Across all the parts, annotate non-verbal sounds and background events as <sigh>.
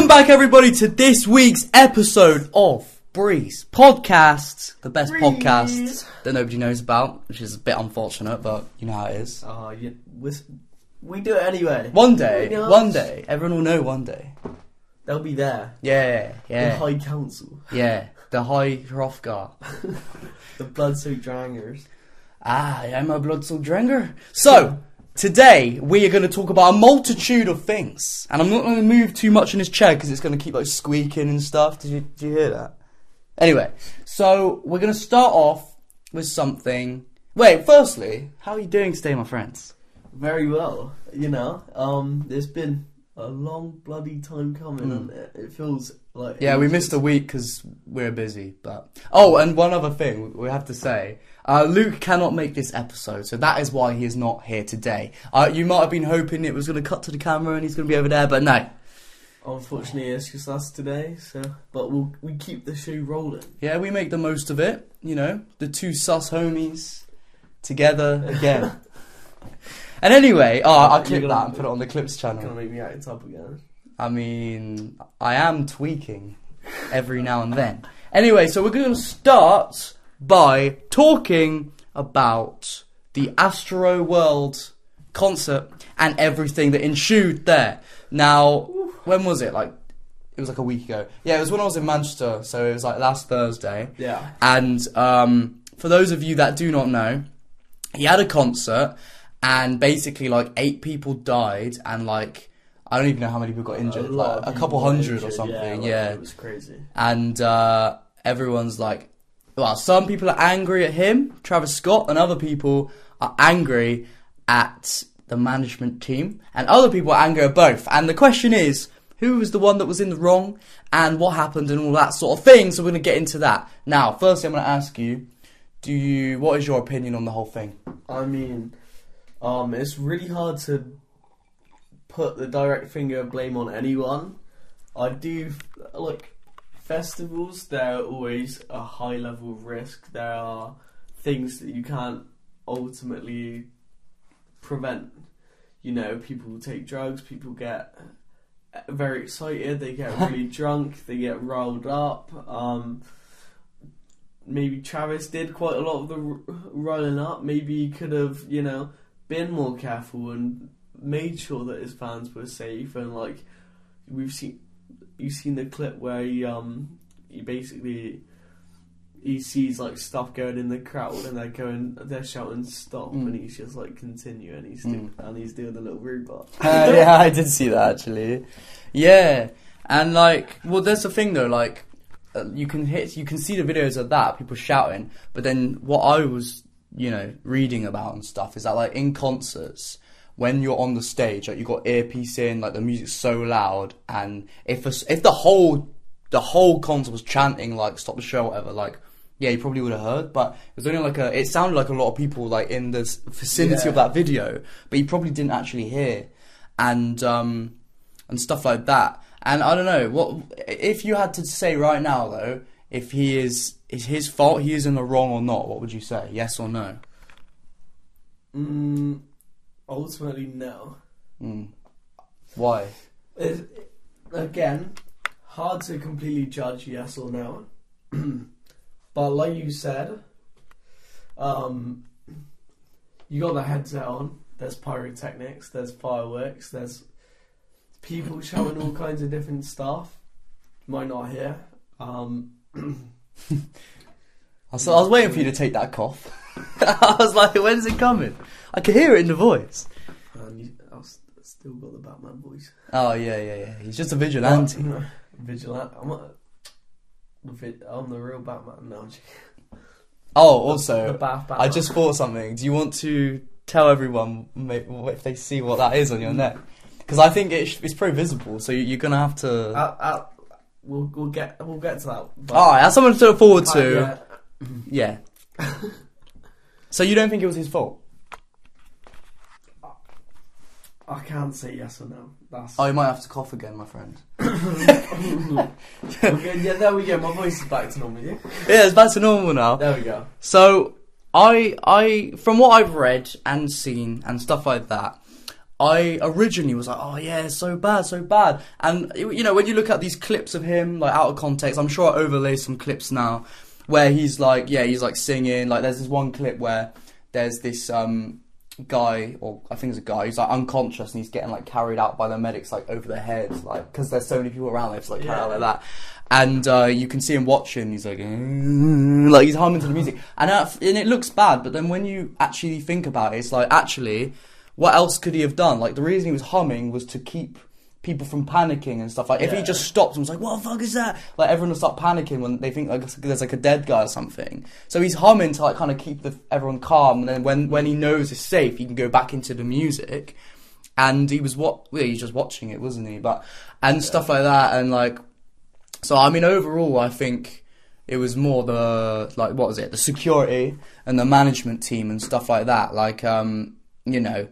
Welcome back, everybody, to this week's episode of Breeze Podcast, the best Breeze. podcast that nobody knows about, which is a bit unfortunate, but you know how it is. Oh, you, we, we do it anyway. One day, Yes. one day, everyone will know one day. They'll be there. Yeah, yeah. The High Council. yeah. The High Hrothgar. <laughs> The Bloodsoaked Drangers. Ah, I'm a blood-soaked dranger. So, today we are going to talk about a multitude of things. And I'm not going to move too much in this chair because it's going to keep like squeaking and stuff. Did you, did you hear that? Anyway, so we're going to start off with something. Wait, firstly, how are you doing today, my friends? Very well. You know, um, it's been a long bloody time coming, Mm. and it, it feels like. Yeah, we missed a week because we're busy. But oh, and one other thing we have to say: uh, Luke cannot make this episode, so that is why he is not here today. Uh, you might have been hoping it was going to cut to the camera and he's going to be over there, but no. Unfortunately, it's just us today. So, but we'll we keep the show rolling. Yeah, we make the most of it. You know, the two sus homies together again. <laughs> and anyway, oh, I'll clip that and put it on the clips channel. Gonna make me act up again. I mean, I am tweaking every now and then. Anyway, so we're going to start by talking about the Astroworld concert and everything that ensued there. Now, when was it? Like, it was like a week ago. Yeah, it was when I was in Manchester, so it was like last Thursday. Yeah. And um, for those of you that do not know, he had a concert, and basically like eight people died, and like I don't even know how many people got injured, a like a couple hundred or injured, something. like, Yeah, It was crazy. and uh, everyone's like, well, some people are angry at him, Travis Scott, and other people are angry at the management team, and other people are angry at both. And the question is, who was the one that was in the wrong, and what happened, and all that sort of thing. So we're going to get into that now. Firstly, I'm going to ask you, do you? What is your opinion on the whole thing? I mean, um, it's really hard to put the direct finger of blame on anyone. I do like festivals. They're always a high level of risk. There are things that you can't ultimately prevent. You know, people take drugs. People get very excited. They get <laughs> really drunk. They get riled up. Um, maybe Travis did quite a lot of the r- riling up. Maybe he could have, you know, been more careful and made sure that his fans were safe. And like we've seen, you've seen the clip where he um he basically he sees like stuff going in the crowd and they're going they're shouting stop Mm. and he's just like continue and he's do- Mm. and he's doing the little robot. Uh, yeah, I did see that actually. Yeah, and like, well, there's the thing though. Like, uh, you can hit, you can see the videos of that people shouting, but then what I was, you know, reading about and stuff is that like in concerts. When you're on the stage, like you got earpiece in, like the music's so loud, and if a, if the whole the whole concert was chanting like "Stop the show" or whatever, like yeah, you probably would have heard. But it was only like a. It sounded like a lot of people like in the vicinity of that video, but you probably didn't actually hear, and um, and stuff like that. And I don't know what if you had to say right now though, if he is is his fault, he is in the wrong or not. What would you say? Yes or no? Mm, ultimately, no. Mm. Why? It's, again, hard to completely judge yes or no. <clears throat> but like you said, um, you got the headset on. There's pyrotechnics. There's fireworks. There's people showing all <coughs> kinds of different stuff. Might not hear. Um, <laughs> I was, I was waiting for you to take that cough. <laughs> I was like, when's it coming? I could hear it in the voice. and you, I've still got the Batman voice. Oh yeah, yeah, yeah. He's just a vigilante. But- Vigilante. I'm, a, I'm the real Batman. No, joking. Oh, also, I just thought something. Do you want to tell everyone if they see what that is on your neck? Because I think it's pretty visible, so you- you're gonna have to. I, I, we'll we'll get we'll get to that. All right, that's something to look forward uh, to. yeah, Yeah. <laughs> so you don't think it was his fault? I can't say yes or no. That's Oh, you might have to cough again, my friend. <laughs> okay, yeah. There we go. My voice is back to normal. Yeah. Yeah, it's back to normal now. There we go. So I I from what I've read and seen and stuff like that, I originally was like, oh yeah, it's so bad, so bad. And you know, when you look at these clips of him, like out of context, I'm sure I overlay some clips now where he's like, yeah, he's like singing. Like, there's this one clip where there's this um guy, or I think it's a guy, who's like unconscious and he's getting like carried out by the medics like over their heads, like because there's so many people around, they have to like carry Yeah. out like that. And uh, you can see him watching. He's like, "Mm," <laughs> like he's humming to the music, and uh, and it looks bad. But then when you actually think about it, it's like actually, what else could he have done? Like the reason he was humming was to keep people from panicking and stuff. Like if he Yeah. just stopped and was like, "What the fuck is that?" Like everyone will start panicking when they think like there's like a dead guy or something. So he's humming to like kind of keep the, everyone calm, and then when when he knows it's safe, he can go back into the music. And he was what? Well, he was just watching it, wasn't he? But and stuff like that, and like so I mean, overall, I think it was more the like what was it, the security and the management team and stuff like that. Like, um, you know,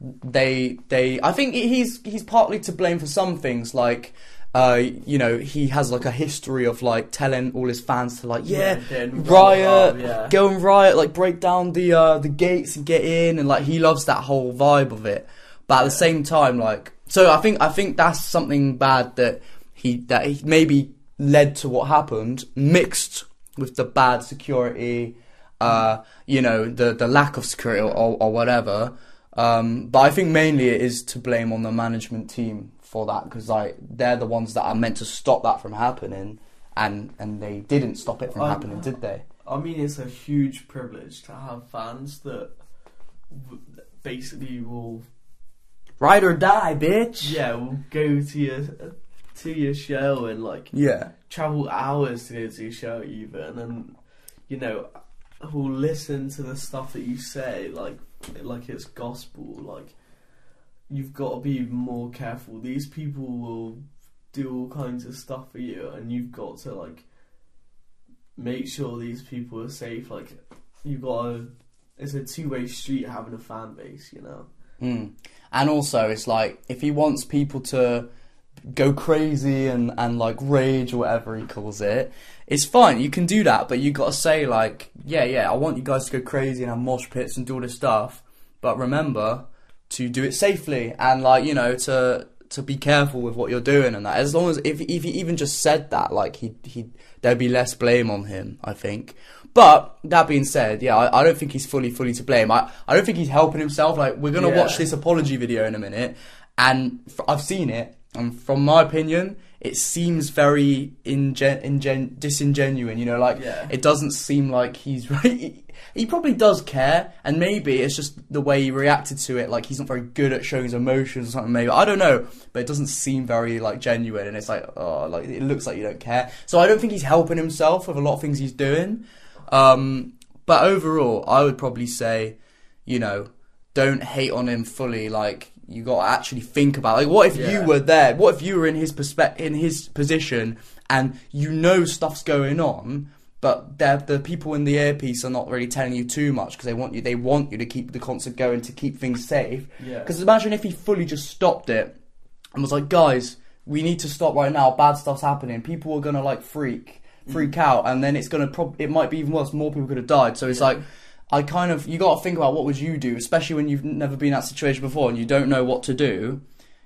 they they. I think he's he's partly to blame for some things, like. Uh, you know, he has like a history of like telling all his fans to like, yeah, Yeah, riot, riot, yeah. go and riot, like break down the uh, the gates and get in, and like he loves that whole vibe of it. But at the same time, like, so I think I think that's something bad that he that he maybe led to what happened, mixed with the bad security, uh, you know, the the lack of security or, or whatever. Um, but I think mainly it is to blame on the management team for that because like they're the ones that are meant to stop that from happening, and and they didn't stop it from I- happening, did they? I mean, it's a huge privilege to have fans that w- basically will, Ride or die, bitch. yeah, will go to your to your show and like Yeah. travel hours to go to your show even, and you know, will listen to the stuff that you say like like it's gospel. Like you've got to be more careful. These people will do all kinds of stuff for you, and you've got to like make sure these people are safe. Like you've got to. It's a two-way street having a fan base, you know. Mm. And also, it's like if he wants people to go crazy and, and like rage or whatever he calls it, it's fine. You can do that, but you got to say like, yeah, yeah, I want you guys to go crazy and have mosh pits and do all this stuff, but remember to do it safely and like you know to to be careful with what you're doing and that. As long as if if he even just said that, like he he there'd be less blame on him. I think. But that being said, yeah, I, I don't think he's fully fully to blame. I, I don't think he's helping himself. Like we're gonna Yeah. watch this apology video in a minute, and f- I've seen it, and from my opinion, it seems very ingen- ingen- disingenuine. You know, like Yeah. it doesn't seem like he's <laughs> right. He probably does care, and maybe it's just the way he reacted to it. Like he's not very good at showing his emotions or something. Maybe I don't know, but it doesn't seem very like genuine. And it's like, oh, like it looks like you don't care. So I don't think he's helping himself with a lot of things he's doing. Um, but overall, I would probably say, you know, don't hate on him fully. Like you got to actually think about like what if you were there? What if you were in his perspe- in his position and you know stuff's going on, but the people in the earpiece are not really telling you too much because they want you they want you to keep the concert going to keep things safe. Yeah. Because imagine if he fully just stopped it and was like, guys, we need to stop right now. Bad stuff's happening. People are gonna like freak, freak mm. out, and then it's gonna prob- it might be even worse. More people could have died. So it's Yeah. like, I kind of you got to think about what would you do, especially when you've never been in that situation before and you don't know what to do.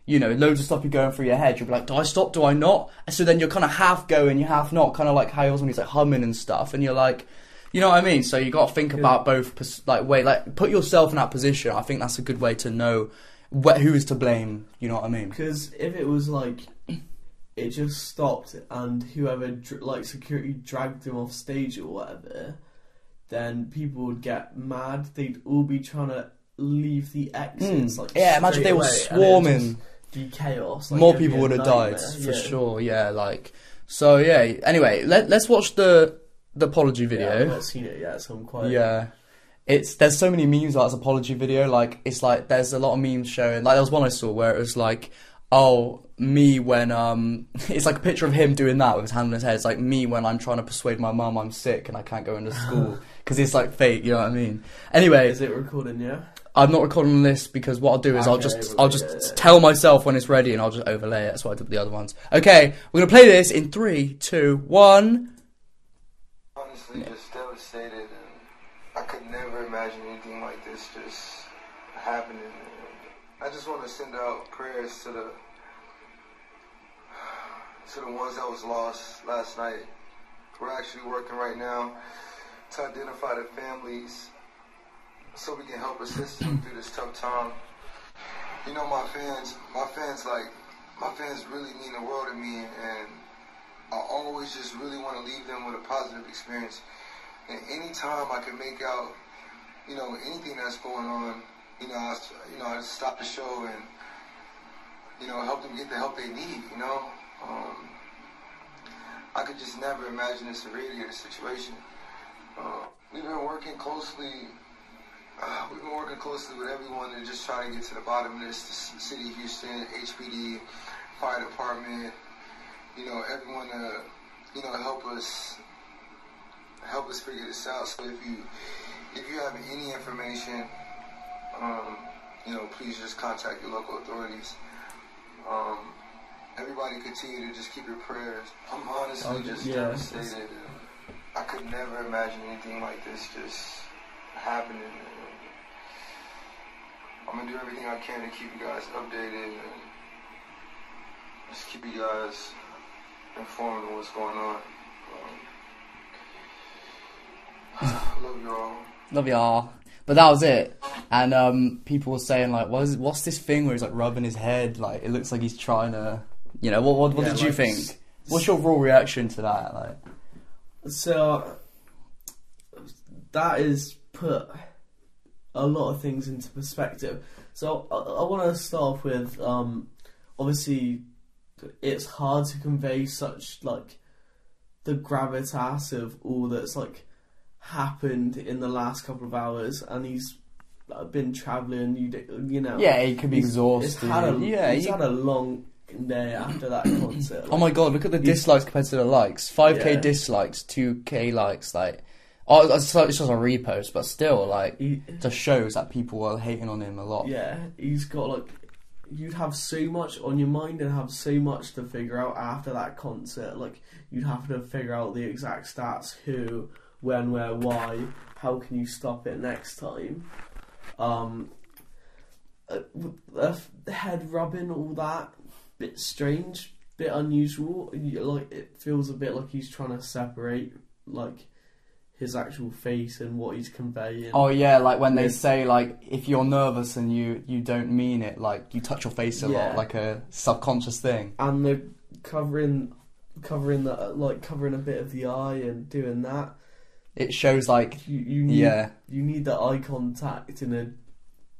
You know, loads of stuff you're going through your head. You'll be like, do I stop? Do I not? So then you're kind of half going, you half not, kind of like how he was when he's like humming and stuff, and you're like. You know what I mean? So you got to think Yeah. about both, like, wait, like, put yourself in that position. I think that's a good way to know wh- who is to blame. You know what I mean? Because if it was like <clears throat> it just stopped and whoever like security dragged him off stage or whatever, then people would get mad. They'd all be trying to leave the exits. Mm. Like yeah, imagine they were away, and it'd swarming. Be chaos. Like, More people would have died for yeah. sure. Yeah, like so. Yeah. Anyway, let let's watch the the apology Yeah, I've video. seen it yet, so I'm quite. Yeah. It's there's so many memes about this apology video. Like it's like there's a lot of memes showing. Like there was one I saw where it was like, oh me when um, <laughs> it's like a picture of him doing that with his hand on his head. It's like me when I'm trying to persuade my mum I'm sick and I can't go into school <laughs> because it's like fake. You know what I mean? Anyway, Is it recording? Yeah. I'm not recording this because what I'll do is I'll just I'll just yeah, yeah. tell myself when it's ready and I'll just overlay it. That's what I did with the other ones. Okay, we're gonna play this in three, two, one. honestly just devastated and I could never imagine anything like this just happening. I just want to send out prayers to the to the ones that was lost last night. We're actually working right now to identify the families so we can help assist them through this tough time. You know, my fans, my fans like, my fans really mean the world to me, and I always just really want to leave them with a positive experience. And anytime I can make out, you know, anything that's going on, you know, I, you know, I just stop the show and, you know, help them get the help they need. You know, um, I could just never imagine the severity of the situation. Uh, we've been working closely. Uh, we've been working closely with everyone to just try to get to the bottom of this. The city of Houston, HPD, fire department, you know, everyone to, you know, help us, help us figure this out. So if you, if you have any information, um, you know, please just contact your local authorities. Um, everybody continue to just keep your prayers. I'm honestly Oh, just yeah. devastated. I could never imagine anything like this just happening. I'm gonna do everything I can to keep you guys updated and just keep you guys informed of what's going on. Um, <sighs> love you all. Love y'all. But that was it. And um, people were saying like, what is, what's this thing where he's like rubbing his head? Like it looks like he's trying to, you know. What what, what Yeah, did you think? What's your raw reaction to that? Like, So that is put a lot of things into perspective. So I, I want to start off with um, obviously it's hard to convey such like the gravitas of all that's like happened in the last couple of hours, and he's been traveling. You you know, yeah, he could be exhausted. He's had a, yeah, he's he- had a long day after that concert. Oh my god, look at the dislikes compared to the likes. 5k Yeah. dislikes, 2k likes, like. Oh, it's just it's just a repost, but still, like, He, just shows that people were hating on him a lot. Yeah, he's got like you'd have so much on your mind and have so much to figure out after that concert. Like you'd have to figure out the exact stats, who, when, where, why. How can you stop it next time? Um, uh, uh, the head rubbing, all that, bit strange, bit unusual. Like it feels a bit like he's trying to separate like his actual face and what he's conveying. Oh yeah, like when they say like if you're nervous and you you don't mean it, like you touch your face a Yeah. lot, like a subconscious thing. and the covering covering the like covering a bit of the eye and doing that It shows like you you need yeah, you need the eye contact in a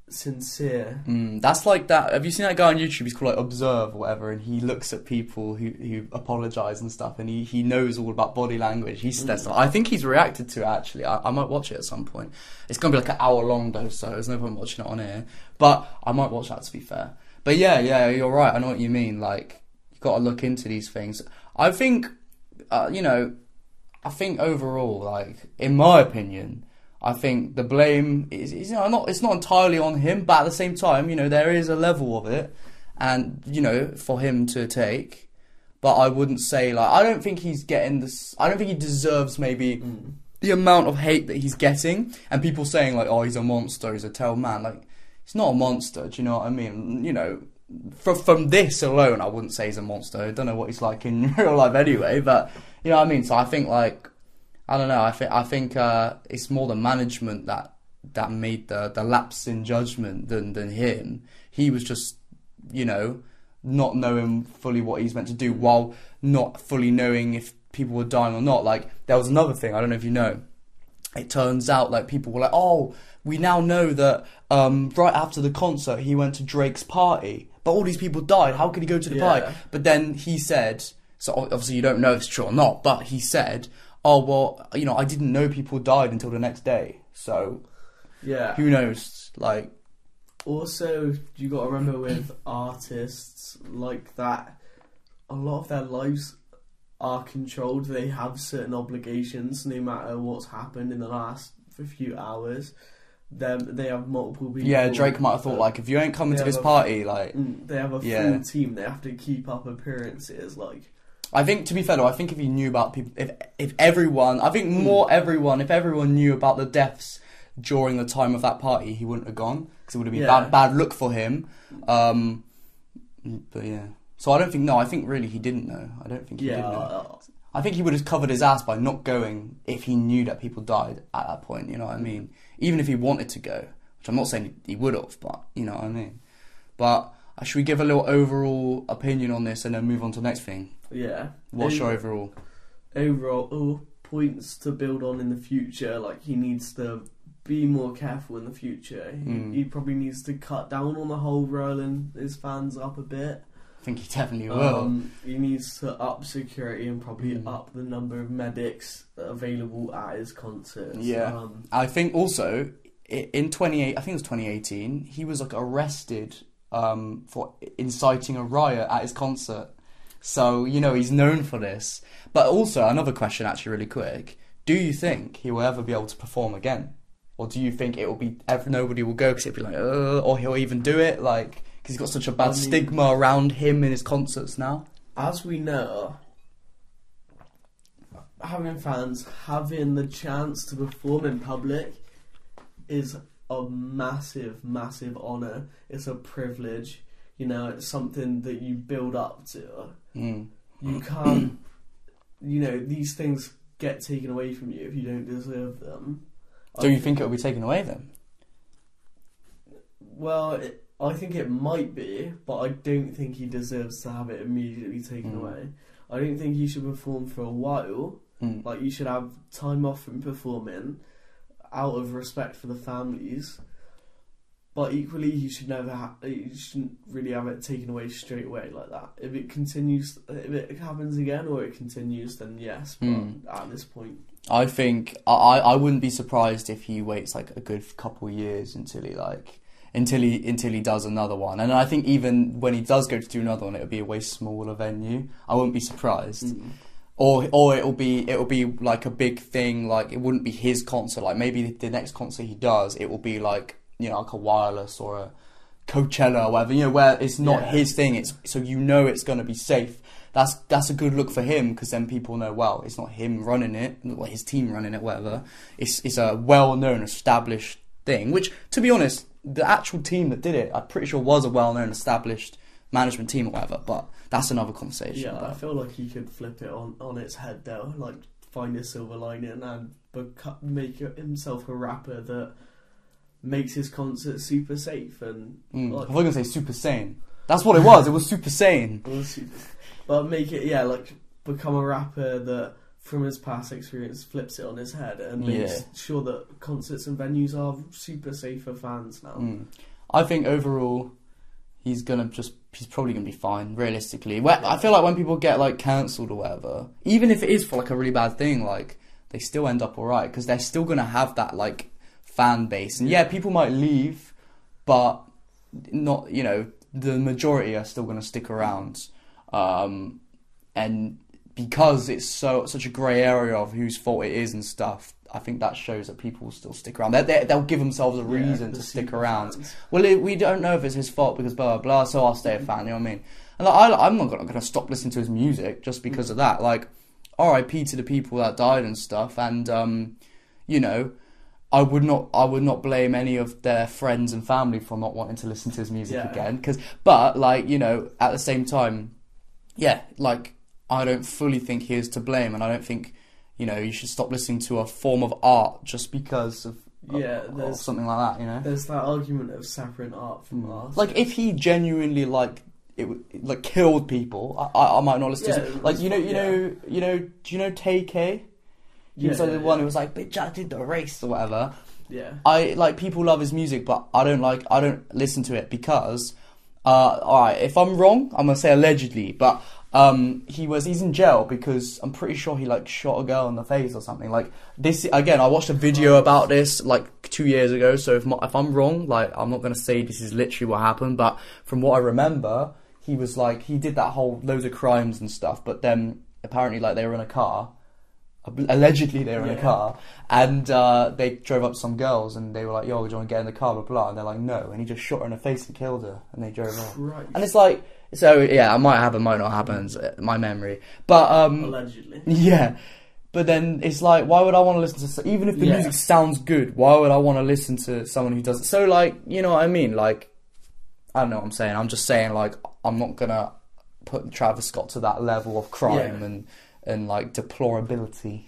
sincere mm, that's like that. Have you seen that guy on YouTube? He's called like Observe or whatever, and he looks at people who who apologize and stuff, and he he knows all about body language. He says, I think he's reacted to it actually. I, I might watch it at some point. It's gonna be like an hour long though, so there's no point watching it on here. But I might watch that to be fair. But yeah, yeah, you're right. I know what you mean. Like you got to look into these things. I think, uh, you know, I think overall, like in my opinion, I think the blame is, is you know, not it's not entirely on him, but at the same time, you know, there is a level of it, and you know, for him to take. But I wouldn't say like I don't think he's getting this. I don't think he deserves maybe mm. the amount of hate that he's getting, and people saying like, "Oh, he's a monster, he's a tell man." Like, he's not a monster. Do you know what I mean? You know, from from this alone, I wouldn't say he's a monster. I don't know what he's like in <laughs> real life anyway, but you know what I mean. So I think like I don't know. I think I think uh, it's more the management that that made the the lapse in judgment than than him. He was just you know not knowing fully what he's meant to do while not fully knowing if people were dying or not. Like there was another thing. I don't know if you know. It turns out like people were like, oh, we now know that um, right after the concert he went to Drake's party, but all these people died. How could he go to the Yeah. party? But then he said, so obviously you don't know if it's true or not, but he said, oh well, you know, I didn't know people died until the next day. So yeah who knows? Like, also you got to remember with artists like that a lot of their lives are controlled they have certain obligations no matter what's happened in the last few hours them they have multiple people yeah, Drake might have thought like, if you ain't coming to this but- party, like, Mm, they have a Yeah. full team. They have to keep up appearances. Like, I think to be fair though, I think if you knew about people, if if everyone, I think more everyone, if everyone knew about the deaths during the time of that party, he wouldn't have gone because it would have been Yeah. bad bad look for him. Um, but yeah, so I don't think no, I think really he didn't know. I don't think he Yeah, did know. uh, I think he would have covered his ass by not going if he knew that people died at that point. You know what I mean? Even if he wanted to go, which I'm not saying he would have, but you know what I mean. But uh, should we give a little overall opinion on this and then move on to the next thing? Yeah. What's your Over- overall? overall oh, points to build on in the future. Like he needs to be more careful in the future. He, Mm. he probably needs to cut down on the whole rolling his fans up a bit. I think he definitely will. Um, he needs to up security and probably Mm. up the number of medics available at his concerts. Yeah. Um, I think also i- in 28, I think it was 2018, he was like arrested um, for inciting a riot at his concert. So you know he's known for this. But also another question, actually, really quick: Do you think he will ever be able to perform again, or do you think it will be ev- nobody will go because it'll be like, uh, or he'll even do it like because he's got such a bad I mean- stigma around him in his concerts now? as we know, having fans having the chance to perform in public is a massive, massive honor. It's a privilege. You know, it's something that you build up to. Mm. You can't, you know, these things get taken away from you if you don't deserve them. Do you think it will be taken away then? Well, it, I think it might be, but I don't think he deserves to have it immediately taken Mm. away. I don't think he should perform for a while. Mm. Like you should have time off from performing, out of respect for the families. But equally, you should never. Ha- he shouldn't really have it taken away straight away like that. If it continues, if it happens again or it continues, then yes. But Hmm. at this point, I think I, I wouldn't be surprised if he waits like a good couple of years until he like until he until he does another one. And I think even when he does go to do another one, it'll be a way smaller venue. I wouldn't be surprised. Or or it'll be it'll be like a big thing. Like it wouldn't be his concert. Like maybe the next concert he does, it will be like you know like a wireless or a Coachella or whatever. You know where it's not Yeah. his thing. It's so you know it's going to be safe. That's that's a good look for him because then people know. Well, it's not him running it, or his team running it, whatever. It's it's a well known, established thing. Which, to be honest, the actual team that did it, I'm pretty sure was a well known, established management team or whatever. But that's another conversation. yeah, I feel like he could flip it on on its head though. Like find a silver lining and beco- make himself a rapper that makes his concert super safe and Mm, like, I was gonna say Super sane. That's what it was. It was Super Saiyan. <laughs> Well, super- but make it yeah like become a rapper that from his past experience flips it on his head and makes Yeah. sure that concerts and venues are super safe for fans now. Mm. I think overall, he's gonna just he's probably gonna be fine. Realistically, Where, I feel like when people get like cancelled or whatever, even if it is for like a really bad thing, like they still end up alright because they're still gonna have that like fan base. And yeah, people might leave, but not you know the majority are still gonna stick around. Um, and because it's so such a grey area of whose fault it is and stuff, I think that shows that people will still stick around. They, they'll give themselves a reason the to stick around. fans. Well, it, we don't know if it's his fault because blah blah blah. So I'll stay a fan. You know what I mean? And like, I, I'm not gonna, gonna stop listening to his music just because of that. Like, R.I.P. to the people that died and stuff. And um, you know, I would not I would not blame any of their friends and family for not wanting to listen to his music Yeah. again. Because, but like you know, at the same time, yeah, like I don't fully think he is to blame, and I don't think you know you should stop listening to a form of art just because of Yeah, of something like that. You know. There's that argument of separating art from art. Mm. Like if he genuinely like it like killed people, I, I, I might not listen to. Yeah, it. Like you know, you yeah. know, you know. Do you know Tay He was Yeah, like the yeah, one who was like, "Bitch, I did the race" or whatever. yeah, I like people love his music, but I don't like. I don't listen to it because. Uh, all right, if I'm wrong, I'm gonna say allegedly, but um, he was he's in jail because I'm pretty sure he like shot a girl in the face or something. Like this again, I watched a video about this like two years ago. So if my, if I'm wrong, like I'm not gonna say this is literally what happened, but from what I remember, he was like he did that whole loads of crimes and stuff. But then apparently, like they were in a car. Allegedly, they were in a Yeah. car, and uh, they drove up to some girls, and they were like, "Yo, do you want to get in the car?" Blah blah. And they're like, "No," and he just shot her in the face and killed her, and they drove off. right. And it's like, so yeah, it might happen, might not happen. it's, uh, My memory, but um, Allegedly. <laughs> yeah, But then it's like, why would I want to listen to even if the Yeah. music sounds good? Why would I want to listen to someone who doesn't? So like, you know what I mean? Like, I don't know what I'm saying. I'm just saying like, I'm not gonna put Travis Scott to that level of crime Yeah. and and like deplorability.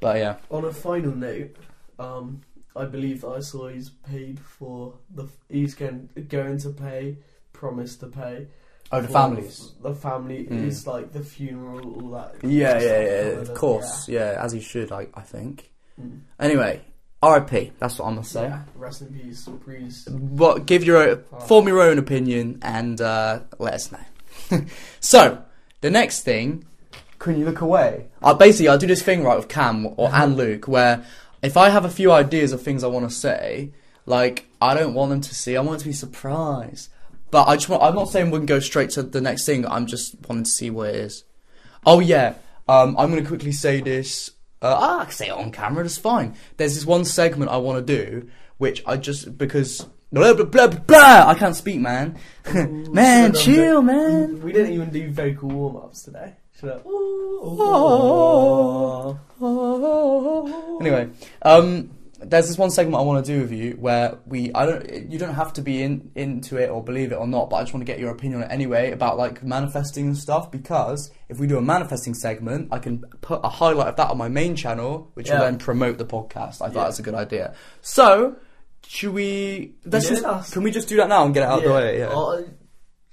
But yeah, On a final note, um, I believe I saw he's paid for the. He's going going to pay, promised to pay. oh the for families. The family Mm. is like the funeral, all that. Yeah, yeah, yeah. Of course, yeah. as he should. I I think. Mm. Anyway, R.I.P. That's what I'm gonna say. Yeah, Rest in peace, Breeze. What give your own, form your own opinion and uh, let us know. <laughs> so the next thing, can you look away? I basically, I do this thing right with Cam or and Luke where if I have a few ideas of things I want to say, like I don't want them to see. I want it to be surprised. But I just want, I'm not saying we can go straight to the next thing. I'm just wanting to see what it is. Oh yeah, um, I'm gonna quickly say this. Uh, ah, I can say it on camera. That's fine. There's this one segment I want to do, which I just because blah blah blah blah. blah I can't speak, man. <laughs> man, chill, man. We didn't even do vocal warm ups today. Anyway, um, there's this one segment I want to do with you where we I don't you don't have to be in into it or believe it or not, but I just want to get your opinion on it anyway about like manifesting and stuff because if we do a manifesting segment, I can put a highlight of that on my main channel, which will then promote the podcast. I thought Yeah. that's a good idea. So, should we? Let's Yeah, just, can we just do that now and get it out of the way? Yeah. Oh,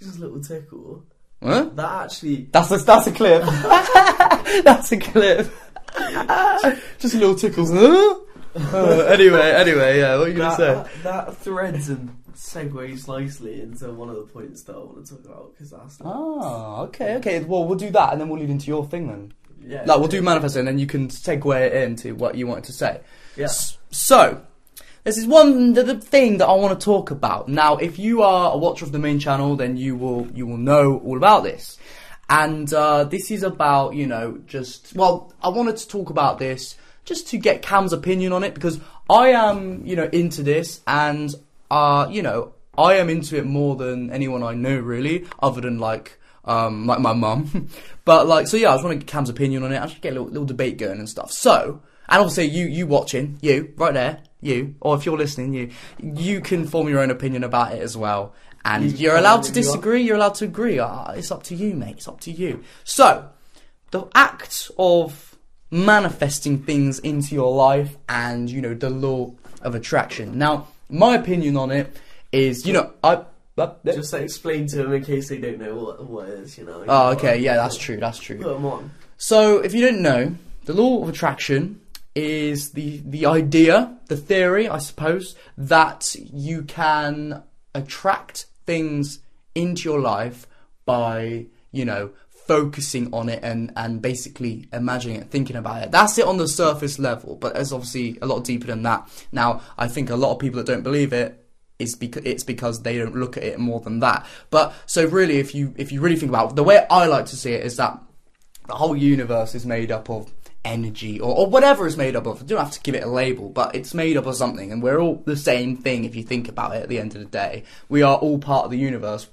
just a little tickle. Huh? That actually. That's a that's a clip. <laughs> that's a clip. <laughs> just a little tickles. Huh? Uh, anyway, anyway, yeah. What are you gonna that, say? that threads and segues nicely into one of the points that I want to talk about because that's Oh, okay, okay. Well, we'll do that, and then we'll lead into your thing then. yeah. Like, we'll do manifesting, and then you can segue it into what you wanted to say. Yeah. So, this is one the, the thing that I want to talk about. Now, if you are a watcher of the main channel, then you will you will know all about this. And uh, this is about you know just well, I wanted to talk about this just to get Cam's opinion on it because I am you know into this, and uh, you know I am into it more than anyone I know really, other than like um, like my mum. <laughs> but like, so yeah, I just want to get Cam's opinion on it. I just get a little, little debate going and stuff. So, and obviously you, you watching, you, right there, you, or if you're listening, you, you can form your own opinion about it as well. And You are allowed to if you disagree, you're allowed to agree. Uh, it's up to you, mate. It's up to you. So, the act of manifesting things into your life and, you know, the law of attraction. Now, my opinion on it is, you know, I. Just like, explain to them in case they don't know what what it is. You know. Oh, okay, yeah, that's true, that's true. Put them on. So, if you didn't know, the law of attraction is the the idea, the theory, I suppose, that you can attract things into your life by, you know, focusing on it and and basically imagining it, thinking about it. That's it on the surface level, but it's obviously a lot deeper than that. Now, I think a lot of people that don't believe it is because it's because they don't look at it more than that. But so really, if you if you really think about it, the way I like to see it is that the whole universe is made up of energy or, or whatever it's made up of. You don't have to give it a label, but it's made up of something, and we're all the same thing if you think about it at the end of the day. We are all part of the universe.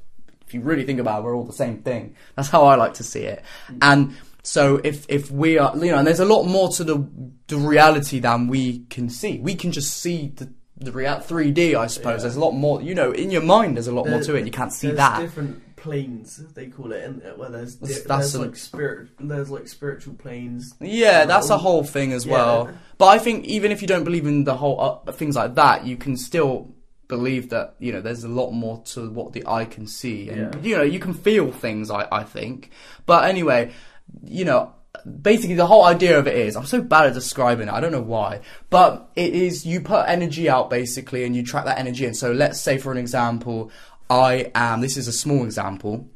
If you really think about it, we're all the same thing. That's how I like to see it. And so if if we are you know, and there's a lot more to the the reality than we can see. We can just see the the real 3D, I suppose. Yeah. There's a lot more, you know, in your mind. There's a lot more to it. You can't see that. different planes they call it, and where there's That's- there's like spirit, there's like spiritual planes. Yeah, that's a whole thing as yeah. well. But I think even if you don't believe in the whole uh, things like that, you can still believe that you know there's a lot more to what the eye can see, and Yeah. you know you can feel things. I I think. But anyway, you know. Basically, the whole idea of it is I'm so bad at describing it. I don't know why, but it is you put energy out basically, and you track that energy in. So let's say, for an example, I am. This is a small example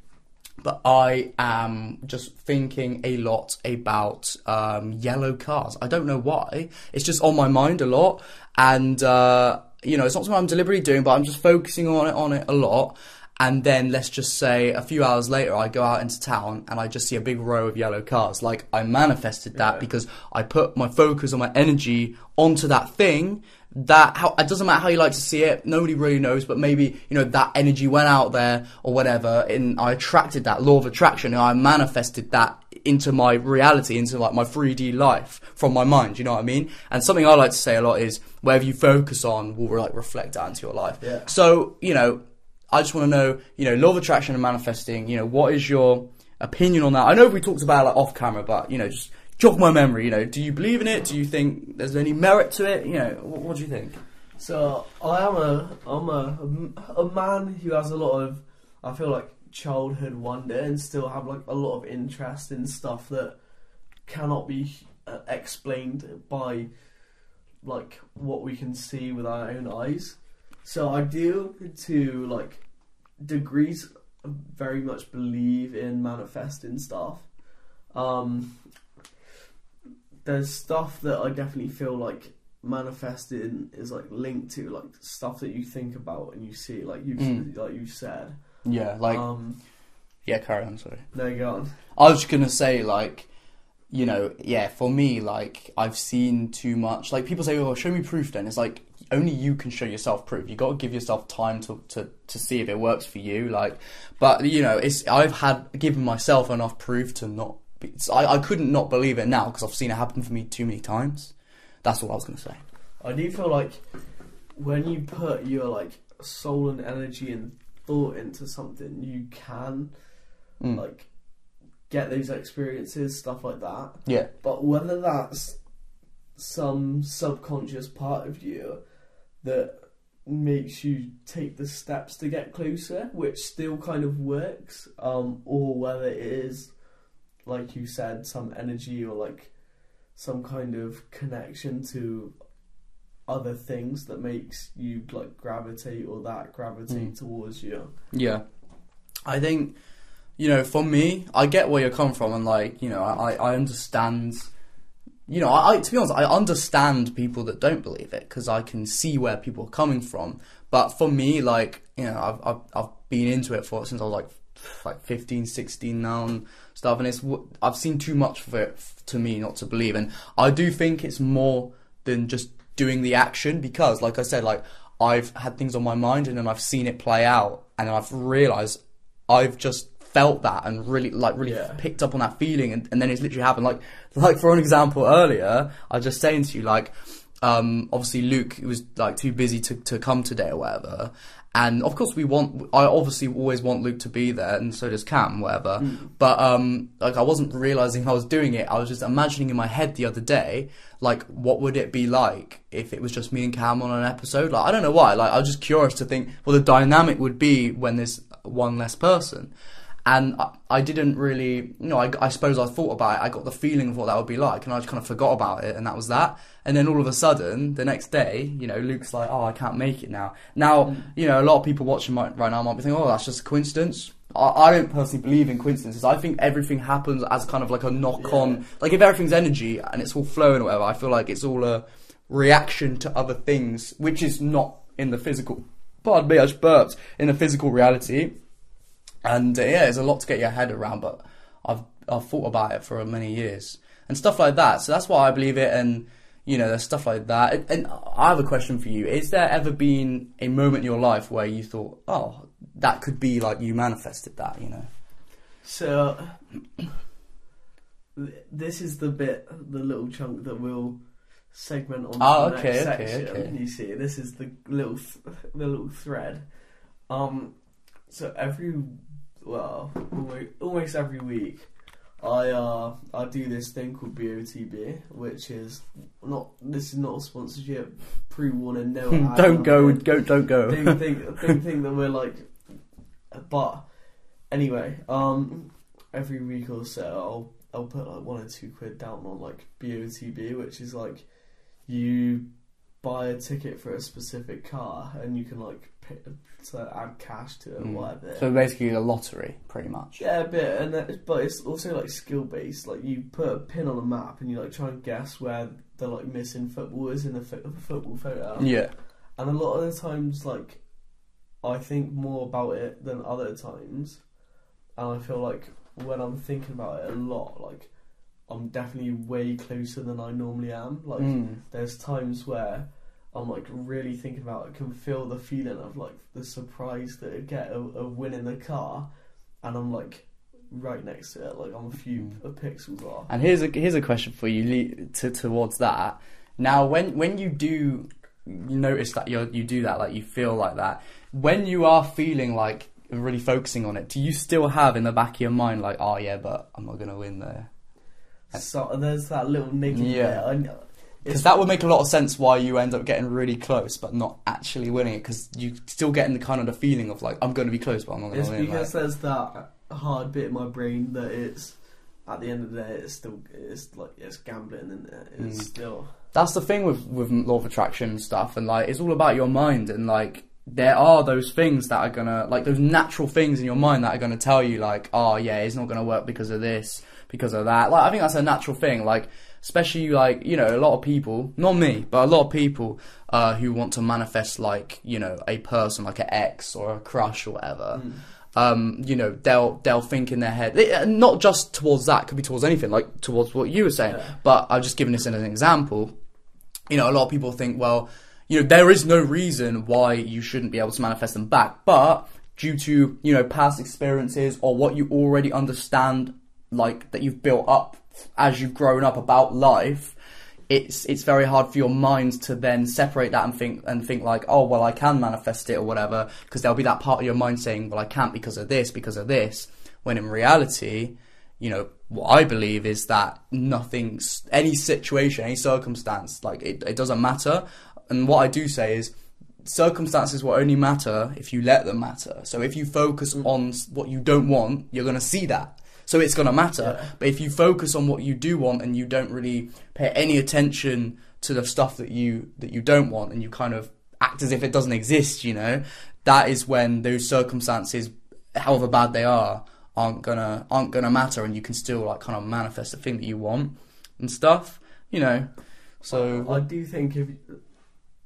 but I am just thinking a lot about um, yellow cars. I don't know why. It's just on my mind a lot, and uh, you know, it's not something I'm deliberately doing, but I'm just focusing on it on it a lot. And then let's just say a few hours later, I go out into town and I just see a big row of yellow cars. Like I manifested that Yeah. because I put my focus or my energy onto that thing. That how it doesn't matter how you like to see it. Nobody really knows, but maybe you know that energy went out there or whatever, and I attracted that law of attraction. And I manifested that into my reality, into like my 3D life from my mind. You know what I mean? And something I like to say a lot is whatever you focus on will like reflect out into your life. Yeah. So you know, I just want to know, you know, law of attraction and manifesting. You know, what is your opinion on that? I know we talked about it, like off camera, but you know, just jog my memory. You know, do you believe in it? Do you think there's any merit to it? You know, what, what do you think? So I am a I'm a a man who has a lot of I feel like childhood wonder and still have like a lot of interest in stuff that cannot be uh, explained by like what we can see with our own eyes. So I do to like degrees very much believe in manifesting stuff. Um there's stuff that I definitely feel like manifesting is like linked to like stuff that you think about and you see like you Mm. like you said. Yeah, like um yeah, carry on. Sorry. no go on. I was just gonna say like, you know, yeah, for me, like I've seen too much. Like people say, "Oh, show me proof." Then it's like only you can show yourself proof. You got to give yourself time to, to to see if it works for you. Like, but you know, it's I've had given myself enough proof to not. I I couldn't not believe it now because I've seen it happen for me too many times. That's all I was gonna say. I do feel like when you put your like soul and energy and thought into something, you can Mm. like get those experiences, stuff like that. Yeah, But whether that's some subconscious part of you that makes you take the steps to get closer, which still kind of works, um, or whether it is, like you said, some energy or like some kind of connection to other things that makes you like gravitate or that gravitate Mm. towards you. Yeah, I think you know, for me, I get where you're coming from, and like you know, I I understand. You know, I, I to be honest, I understand people that don't believe it because I can see where people are coming from. But for me, like you know, I've I've, I've been into it for since I was like like 15, 16 now and stuff, and it's I've seen too much of it to me not to believe, and I do think it's more than just doing the action because, like I said, like I've had things on my mind and then I've seen it play out, and I've realised I've just felt that and really like really Yeah. picked up on that feeling and, and then it's literally happened like like for an example earlier I was just saying to you like um obviously Luke was like too busy to, to come today or whatever and of course we want I obviously always want Luke to be there and so does Cam whatever. But um like I wasn't realizing I was doing it. I was just imagining in my head the other day like what would it be like if it was just me and Cam on an episode? Like I don't know why. Like I was just curious to think well the dynamic would be when there's one less person and I, I didn't really, you know, I, I suppose I thought about it. I got the feeling of what that would be like, and I just kind of forgot about it, and that was that. And then all of a sudden, the next day, you know, Luke's like, "Oh, I can't make it now." Now, mm. you know, a lot of people watching might, right now might be thinking, "Oh, that's just a coincidence." I, I don't personally believe in coincidences. I think everything happens as kind of like a knock-on. Yeah. Like if everything's energy and it's all flowing or whatever, I feel like it's all a reaction to other things, which is not in the physical. Pardon me, I just burped in the physical reality. And uh, yeah, there's a lot to get your head around, but I've I've thought about it for many years and stuff like that. So that's why I believe it, and you know, there's stuff like that. And, I have a question for you: Is there ever been a moment in your life where you thought, "Oh, that could be like you manifested that"? You know? So <coughs> this is the bit, the little chunk that we'll segment on Ah, the okay, next okay, section. okay. You see, this is the little, th- the little thread. Um, so every, well, almost, almost every week, I uh I do this thing called BOTB, which is not. This is not a sponsorship. Pre warning, no. <laughs> ad, don't go, nothing go, don't go. thing, thing, <laughs> thing, thing that we're like, but anyway, um, every week or so, I'll I'll put like one or two quid down on like BOTB, which is like you buy a ticket for a specific car and you can like pay, to add cash to it or Mm. whatever. So basically, a lottery, pretty much. Yeah, a bit, and but it's also like skill based. Like you put a pin on a map and you like try and guess where the like missing football is in the fo- football photo. Yeah. And a lot of the times, like, I think more about it than other times. And I feel like when I'm thinking about it a lot, like, I'm definitely way closer than I normally am. Like, Mm. there's times where I'm, like, really thinking about it, can feel the feeling of, like, the surprise that I get a, a win in the car. And I'm, like, right next to it. Like I'm a few Mm. pixels off. And here's a here's a question for you to, towards that. Now, when when you do you notice that you you do that, like you feel like that, when you are feeling like really focusing on it, do you still have in the back of your mind like, oh yeah, but I'm not gonna win there? So there's that little niggle Yeah. bit. I, Because that would make a lot of sense why you end up getting really close but not actually winning it. Because you still getting the kind of the feeling of like I'm going to be close but I'm not going It's to win. because like- there's that hard bit in my brain that it's at the end of the day it's still it's like it's gambling and it's Mm. still that's the thing with with law of attraction and stuff and like it's all about your mind and like there are those things that are gonna like those natural things in your mind that are gonna tell you like oh yeah it's not gonna work because of this because of that like i think that's a natural thing like especially like you know a lot of people not me but a lot of people uh who want to manifest like you know a person like an ex or a crush or whatever Mm. um, you know, they'll they'll think in their head, eh, not just towards that, could be towards anything, like towards what you were saying. Yeah. But I've just given this as an example. You know, a lot of people think, well, you know, there is no reason why you shouldn't be able to manifest them back, but due to you know past experiences or what you already understand, like that you've built up as you've grown up about life, it's it's very hard for your mind to then separate that and think and think like oh well I can manifest it or whatever because there'll be that part of your mind saying well I can't because of this because of this when in reality you know what I believe is that nothing's any situation any circumstance like it, it doesn't matter. And what I do say is circumstances will only matter if you let them matter. So if you focus mm. on what you don't want you're going to see that so it's going to matter Yeah. but if you focus on what you do want and you don't really pay any attention to the stuff that you that you don't want and you kind of act as if it doesn't exist, you know, that is when those circumstances, however bad they are, aren't gonna aren't gonna matter and you can still like kind of manifest the thing that you want and stuff, you know. So I do think if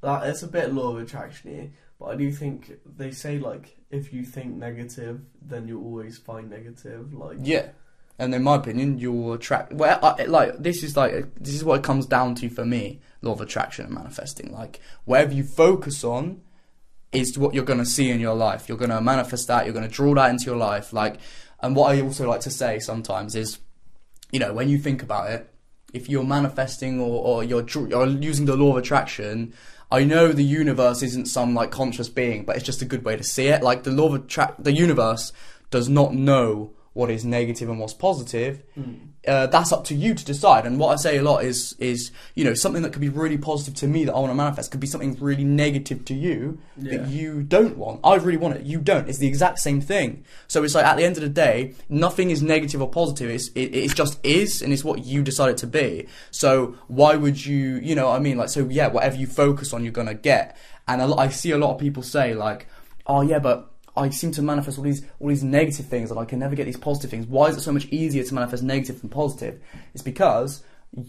that it's a bit law of attraction here, but I do think they say like if you think negative, then you'll always find negative. Like Yeah, and in my opinion, you'll attract. Well, I, like this is like this is what it comes down to for me: law of attraction and manifesting. Like wherever you focus on is what you're going to see in your life. You're going to manifest that. You're going to draw that into your life. Like, and what I also like to say sometimes is, you know, when you think about it, if you're manifesting or, or you're you're using the law of attraction. I know the universe isn't some like conscious being, but it's just a good way to see it. Like the law of attract, the universe does not know what is negative and what's positive. mm, Uh, that's up to you to decide. And what I say a lot is, is you know, something that could be really positive to me that I want to manifest could be something really negative to you Yeah. that you don't want. I really want it. You don't. It's the exact same thing. So it's like at the end of the day, nothing is negative or positive. It's it, it just is, and it's what you decide it to be. So why would you? You know, what I mean, like, so yeah, whatever you focus on, you're gonna get. And a lot, I see a lot of people say like, oh yeah, but I seem to manifest all these all these negative things, and I can never get these positive things. Why is it so much easier to manifest negative than positive? It's because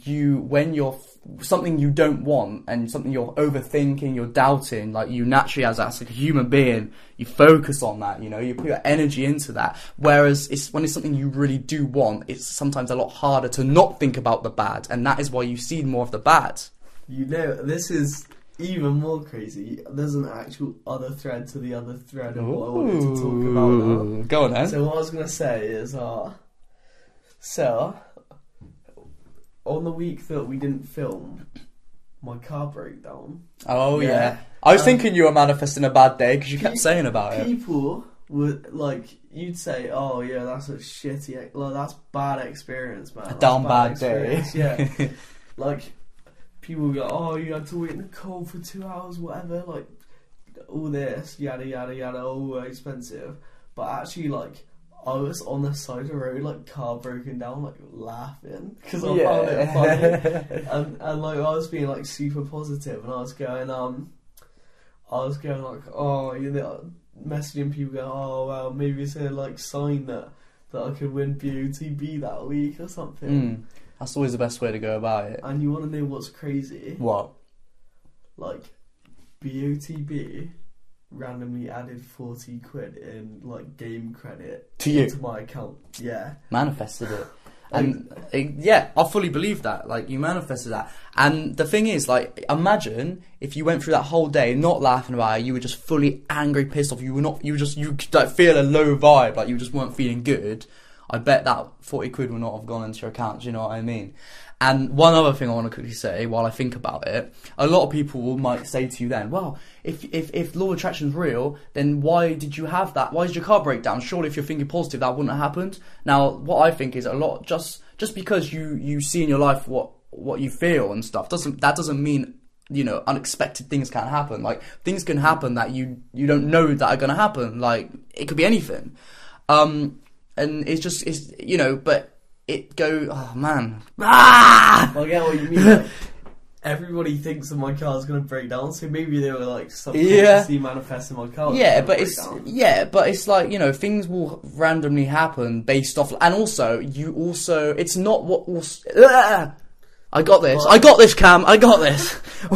you, when you're something you don't want and something you're overthinking, you're doubting, like you naturally as, as a human being, you focus on that. You know, you put your energy into that. Whereas it's when it's something you really do want, it's sometimes a lot harder to not think about the bad, and that is why you see more of the bad. you know this is even more crazy. There's an actual other thread to the other thread of what I wanted to talk about now. Go on then. So what I was gonna say is, uh, so on the week that we didn't film, my car broke down. oh yeah. Yeah. I was Um, thinking you were manifesting a bad day because you kept saying about it. People would like you'd say, "Oh yeah, that's a shitty, like that's bad experience, man." A That's down bad experience." day. Yeah, <laughs> like people go, "Oh, you had to wait in the cold for two hours, whatever." Like all this, yada yada yada, all expensive. But actually, like I was on the side of the road, like car broken down, like laughing because I found it funny. <laughs> and, and like I was being like super positive, and I was going um, I was going like oh you know messaging people going oh well maybe it's a like sign that that I could win BOTB that week or something. Mm, that's always the best way to go about it. And you want to know what's crazy? What? Like BOTB randomly added forty quid in like game credit To you. into my account. Yeah, Manifested it. <laughs> And uh, yeah, I fully believe that. Like you manifested that. And the thing is, like, imagine if you went through that whole day not laughing about it. You were just fully angry, pissed off. You were not. You were just. You could like, feel a low vibe. Like you just weren't feeling good. I bet that 40 quid would not have gone into your account. You know what I mean? And one other thing I want to quickly say while I think about it, a lot of people might say to you then, well, if, if, if law of attraction is real, then why did you have that? Why did your car break down? Surely if you're thinking positive, that wouldn't have happened. Now, what I think is a lot, just, just because you, you see in your life what, what you feel and stuff, doesn't, that doesn't mean you know unexpected things can happen like things can happen that you you don't know that are going to happen like it could be anything um and it's just it's you know but it go oh man ah! I get what you mean. Like, everybody thinks that my car's gonna break down, so maybe they were like subconsciously manifesting my car. yeah but it's down. yeah but it's like you know things will randomly happen based off and also you also it's not what will s- Ah! I got this. I got this, Cam. I got this. <laughs>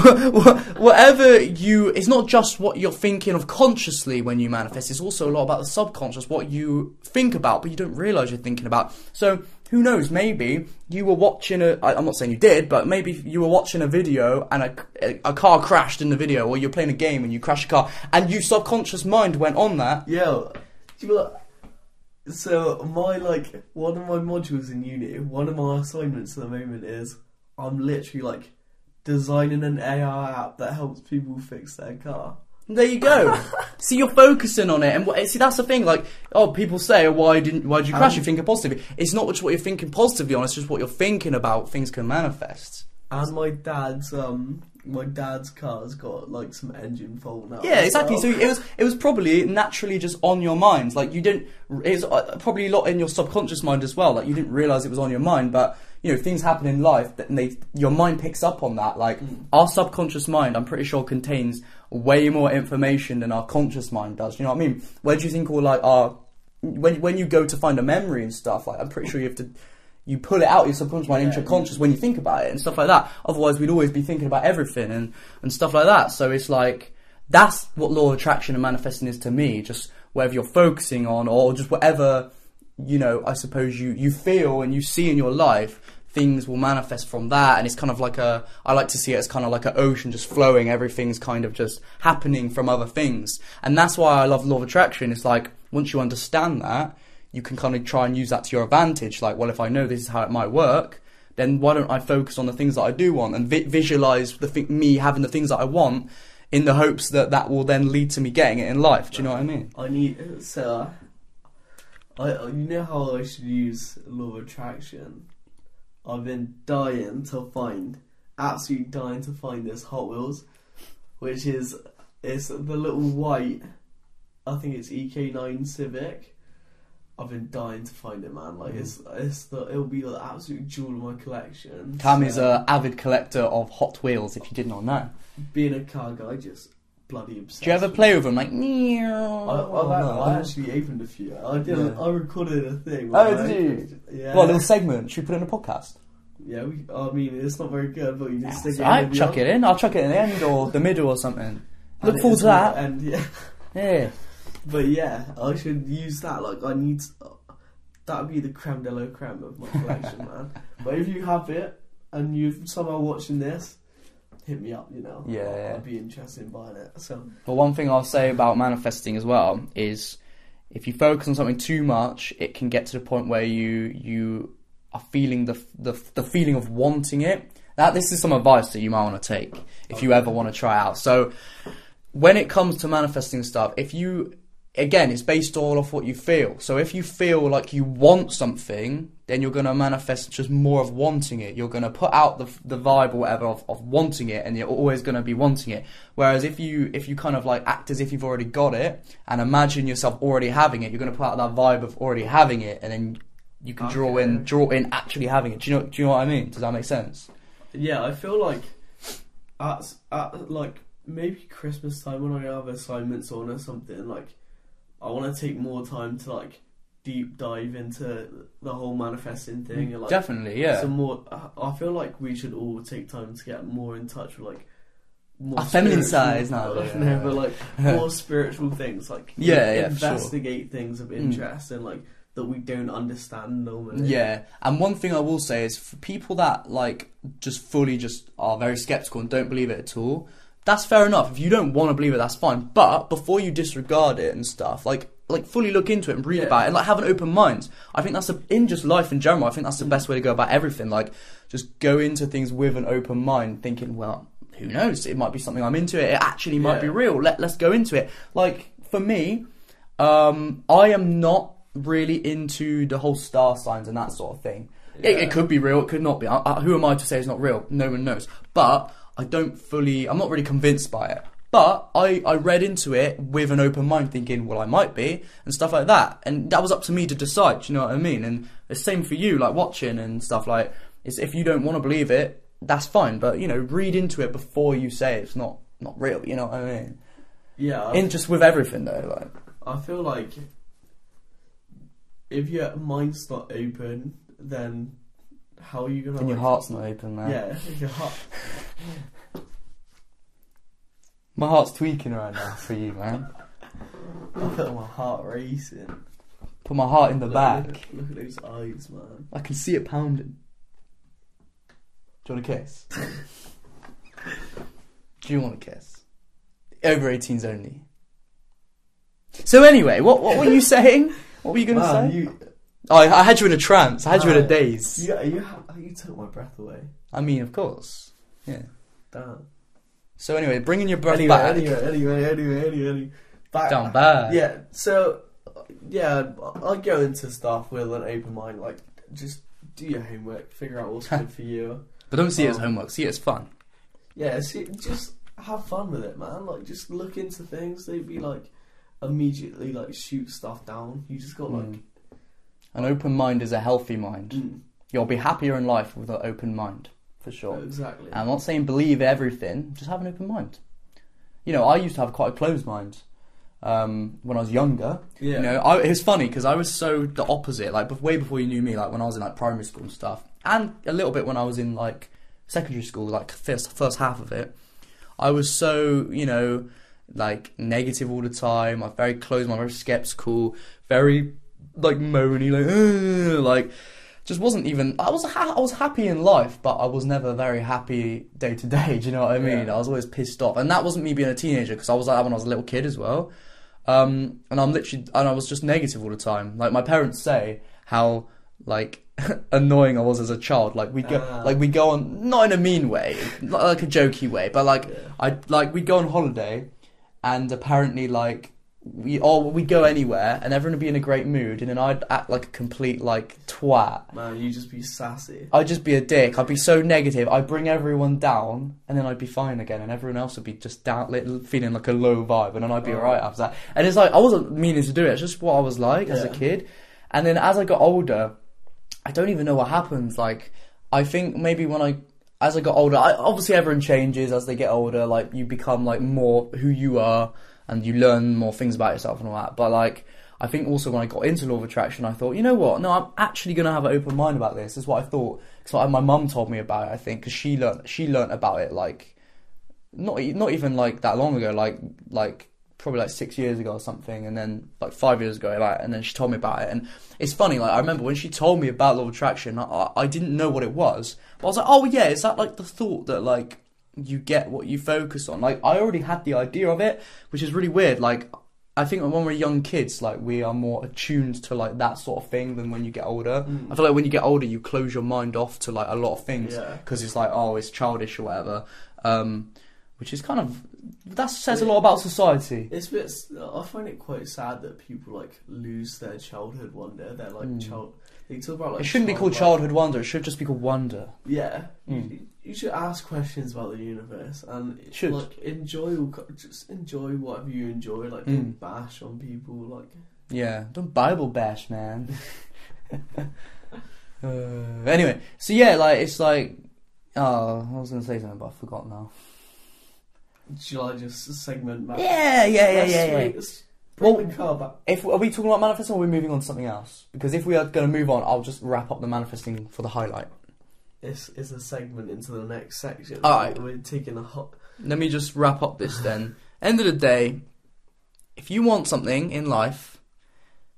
Whatever you, it's not just what you're thinking of consciously when you manifest. It's also a lot about the subconscious, what you think about, but you don't realize you're thinking about. So who knows? Maybe you were watching a. I, I'm not saying you did, but maybe you were watching a video and a, a, a car crashed in the video, or you're playing a game and you crash a car, and your subconscious mind went on that. Yeah. So my like one of my modules in uni, one of my assignments at the moment is I'm literally like designing an AI app that helps people fix their car. There you go. <laughs> see, you're focusing on it, and see that's the thing. Like, oh, people say, oh, "Why didn't? Why did you crash?" Um, you're thinking positively. It's not just what you're thinking positively on. It's just what you're thinking about. Things can manifest. And my dad's um my dad's car's got like some engine fault now. Yeah, exactly. well. So it was it was probably naturally just on your mind. Like you didn't. It's uh, probably a lot in your subconscious mind as well. Like you didn't realize it was on your mind, but you know things happen in life that they your mind picks up on that. Like mm. our subconscious mind, I'm pretty sure contains way more information than our conscious mind does. You know what I mean? Where do you think all like our when when you go to find a memory and stuff? Like I'm pretty sure you have to. You pull it out of your subconscious mind into your Yeah. when you think about it and stuff like that. Otherwise, we'd always be thinking about everything and, and stuff like that. So it's like that's what law of attraction and manifesting is to me. Just whatever you're focusing on, or just whatever you know. I suppose you you feel and you see in your life, things will manifest from that. And it's kind of like a. I like to see it as kind of like an ocean just flowing. Everything's kind of just happening from other things, and that's why I love law of attraction. It's like once you understand that, you can kind of try and use that to your advantage. Like, well, if I know this is how it might work. Then why don't I focus on the things that I do want and vi- visualize the th- me having the things that I want, in the hopes that that will then lead to me getting it in life. Do you know what I mean? I need so. I- you know how I should use law of attraction. I've been dying to find, absolutely dying to find this Hot Wheels, which is it's the little white. I think it's EK9 Civic. I've been dying to find it, man. Like it's mm. it's the it'll be the absolute jewel of my collection. Cam is So, a avid collector of Hot Wheels. If you did not know, being a car guy, just bloody obsessed. do you ever play with them? Like, I, I've, oh, I <laughs> actually opened a few. I did. Yeah. I recorded a thing. Oh, where did you? Yeah. What a little segment? Should we put it in a podcast? Yeah. We, I mean, it's not very good, but you can stick it. Alright, in the chuck it in. I'll chuck it in the end or the middle or something. <laughs> And Look forward is to that. And yeah, <laughs> Yeah. but yeah, I should use that. Like, I need. That would be the creme de la creme of my collection, man. But if you have it and you're somehow watching this, hit me up. You know. Yeah, yeah. I'd be interested in buying it. So But one thing I'll say about manifesting as well is if you focus on something too much, it can get to the point where you you are feeling the the, the feeling of wanting it. That this is some advice that you might want to take if you ever want to try out. So when it comes to manifesting stuff, if you again, it's based all off what you feel. So if you feel like you want something, then you're going to manifest just more of wanting it. You're going to put out the the vibe or whatever of, of wanting it, and you're always going to be wanting it. Whereas if you if you kind of like act as if you've already got it and imagine yourself already having it, you're going to put out that vibe of already having it, and then you can draw in draw in actually having it. Do you know Do you know what I mean? Does that make sense? Yeah, I feel like at, at like maybe Christmas time when I have assignments on or something, like I want to take more time to like deep dive into the whole manifesting thing and like Definitely, yeah. some more. I feel like we should all take time to get more in touch with like more Our feminine spiritual- side, no, yeah. no, <laughs> but like <laughs> more spiritual things, like Yeah, yeah, for sure. investigate things of mm. interest and like that we don't understand normally. Yeah, and one thing I will say is for people that like just fully just are very skeptical and don't believe it at all, that's fair enough. If you don't want to believe it, that's fine. But before you disregard it and stuff, like like fully look into it and read Yeah. about it and like have an open mind. I think that's a, in just life in general. I think that's the best way to go about everything. Like just go into things with an open mind, thinking, well, who knows? It might be something I'm into. It, it actually might Yeah. be real. Let let's go into it. Like for me, um, I am not really into the whole star signs and that sort of thing. It, it could be real. It could not be. I, I, who am I to say it's not real? No one knows. But I don't fully. I'm not really convinced by it. But I, I read into it with an open mind, thinking, well, I might be, and stuff like that. And that was up to me to decide. You know what I mean? And the same for you, like watching and stuff. Like, it's, if you don't want to believe it, that's fine. But you know, read into it before you say it's not not real. You know what I mean? Yeah, In just with everything though, like I feel like if your mind's not open, then how are you gonna? and your heart's not open, man. Yeah, your heart. <laughs> My heart's tweaking right now for you, man. I feel my heart racing. Put my heart in the back. Look, look at those eyes, man. I can see it pounding. Do you want a kiss? Do you want a kiss? Over 18s only. So anyway, what what were you <laughs> saying? What were you going to say? you, Oh, I, I had you in a trance. I had you in a daze. you, you, you took my breath away. I mean, of course. Yeah. Damn. So anyway, bringing your breath Anyway, back. anyway, anyway, anyway, anyway, anyway. Back, Down bad. Yeah, so yeah, I go into stuff with an open mind. Like, just do your homework, figure out what's <laughs> good for you. But don't see it as Um, homework. See it as fun. Yeah, see, just have fun with it, man. Like, just look into things. They'd be like immediately like shoot stuff down. You just got like, Mm. An open mind is a healthy mind. mm, You'll be happier in life with an open mind, for sure. exactly. I'm not saying believe everything, just have an open mind. You know, I used to have quite a closed mind um, when I was younger. yeah, You know, I, it was funny because I was so the opposite. Like, way before you knew me, like when I was in like primary school and stuff, and a little bit when I was in like secondary school, like first first half of it, I was so you know like negative all the time. I'm very closed, I'm very skeptical, very like moany, like "Ugh," <sighs> like just wasn't even. I was ha- I was happy in life, but I was never very happy day to day. <laughs> Do you know what I mean? Yeah. I was always pissed off, and that wasn't me being a teenager because I was like that when I was a little kid as well. Um, and I'm literally, and I was just negative all the time. Like my parents say how like <laughs> annoying I was as a child. Like we go, Ah. like we go on, not in a mean way, not like a jokey way, but like Yeah. I like we'd go on holiday, and apparently like we oh we'd go anywhere, and everyone would be in a great mood, and then I'd act like a complete like twat. man, you just be sassy. I'd just be a dick. I'd be so negative. I'd bring everyone down, and then I'd be fine again, and everyone else would be just down, li- feeling like a low vibe, and then I'd be Oh. alright after that. And it's like I wasn't meaning to do it. It's just what I was like as a kid. And then as I got older, I don't even know what happens. Like I think maybe when I as I got older, I, obviously everyone changes as they get older. Like you become like more who you are, and you learn more things about yourself and all that. But like. I think also when I got into law of attraction, I thought, you know what? No, I'm actually going to have an open mind about this. Is what I thought. Because my mum told me about it. I think because she learned she learned about it like not not even like that long ago. Like like probably like six years ago or something, and then like five years ago, like, and then she told me about it. And it's funny, like I remember when she told me about law of attraction, I- I didn't know what it was, but I was like, oh yeah, is that like the thought that like you get what you focus on? Like I already had the idea of it, which is really weird. Like I think when we're young kids, like we are more attuned to like that sort of thing than when you get older. Mm. I feel like when you get older, you close your mind off to like a lot of things Yeah. because it's like oh, it's childish or whatever. Um, which is kind of that says a lot about society. It's a bit. I find it quite sad that people like lose their childhood wonder. They're like Mm. child. They talk about like. It shouldn't be called childhood wonder. It should just be called wonder. Yeah, Mm. You, should ask questions about the universe and Should. like enjoy. Just enjoy whatever you enjoy. Like Mm. don't bash on people. Like Yeah, don't Bible bash, man. <laughs> uh, anyway, so yeah, like it's like, oh, I was gonna say something, but I forgot now. shall I just segment back? Yeah, yeah, yeah, yeah, yeah. bring- Well- the car back. If are we talking about manifesting, or are we moving on to something else? Because if we are going to move on, I'll just wrap up the manifesting for the highlight. This is a segment into the next section. Alright. We're taking a hot. Let me just wrap up this then. End of the day, if you want something in life,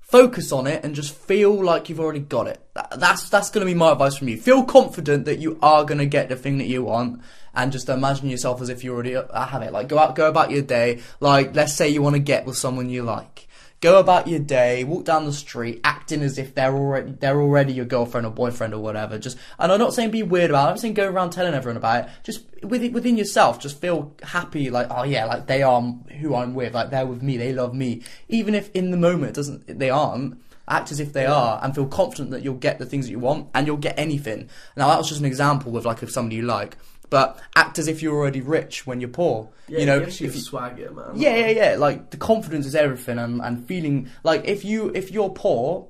focus on it and just feel like you've already got it. That's that's going to be my advice from you. Feel confident that you are going to get the thing that you want, and just imagine yourself as if you already uh, have it. Like go out, go about your day. Like let's say you want to get with someone you like. go about your day, walk down the street, acting as if they're already they're already your girlfriend or boyfriend or whatever. Just and I'm not saying be weird about it. I'm saying go around telling everyone about it. Just within within yourself, just feel happy. Like oh yeah, like they are who I'm with. Like they're with me. They love me. Even if in the moment it doesn't they aren't. Act as if they are and feel confident that you'll get the things that you want and you'll get anything. Now that was just an example with like of somebody you like, but act as if you're already rich when you're poor. Yeah, you know, if you, swagger, man. yeah, yeah, yeah. Like the confidence is everything, and, and feeling like if you if you're poor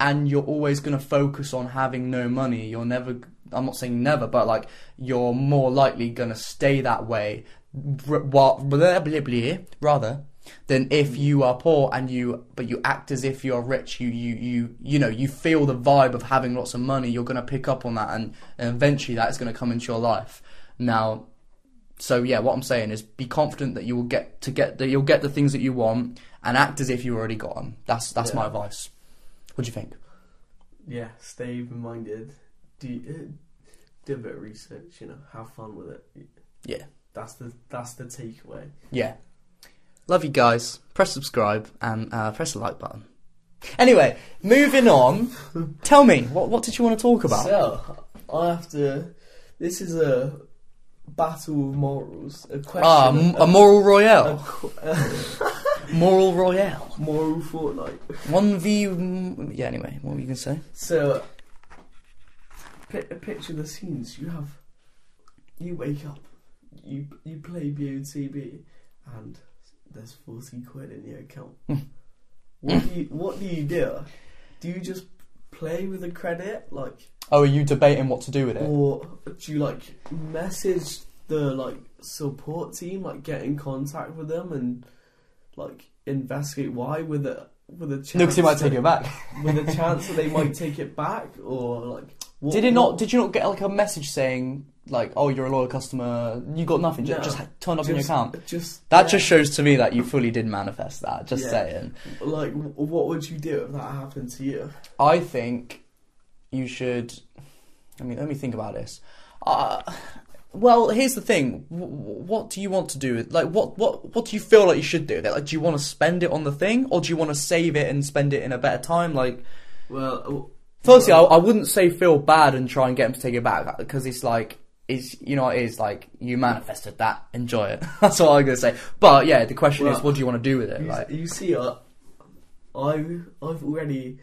and you're always gonna focus on having no money, you're never. I'm not saying never, but like you're more likely gonna stay that way. rather than if mm. you are poor and you but you act as if you're rich you you you you know you feel the vibe of having lots of money you're going to pick up on that and, and eventually that's going to come into your life now so yeah, what I'm saying is be confident that you will get to get that you'll get the things that you want and act as if you already got them. That's that's my advice. What do you think? Yeah, stay open minded. Do uh, do a bit of research. You know, have fun with it. Yeah. That's the that's the takeaway. Yeah. Love you guys. Press subscribe and uh, press the like button. Anyway, moving on. <laughs> Tell me what what did you want to talk about? So I have to. This is a battle of morals. A question. ah, m- a, a moral a royale. qu- a <laughs> Moral royale. moral fortnight. One v. mm, Yeah. Anyway, what were you gonna say? So, pi- picture of the scenes. You have, you wake up, you you play BOTB, and there's forty quid in your account. what do you What do you do? Do you just play with the credit, like, Oh, are you debating what to do with it? or do you like message the like support team, like get in contact with them and like investigate why with a with a chance No, because he might that- take it back. <laughs> with a chance that they <laughs> might take it back or like what, Did it not? what- Did you not get like a message saying like, "Oh, you're a loyal customer. You got nothing. Just, No. just ha- turned up in your account." just That yeah, just shows to me that you fully did manifest that. Just Yeah. saying. like what would you do if that happened to you I think you should. Let me let me think about this. Uh, well, here's the thing. W- what do you want to do? Like, what what what do you feel like you should do? Like, do you want to spend it on the thing, or do you want to save it and spend it in a better time? Like, well Firstly, I, I wouldn't say feel bad and try and get him to take it back because it's like, it's you know, it is like you manifested that. Enjoy it. <laughs> That's all I'm gonna say. But yeah, the question is, what do you want to do with it? you, Like, you see uh, I've I've already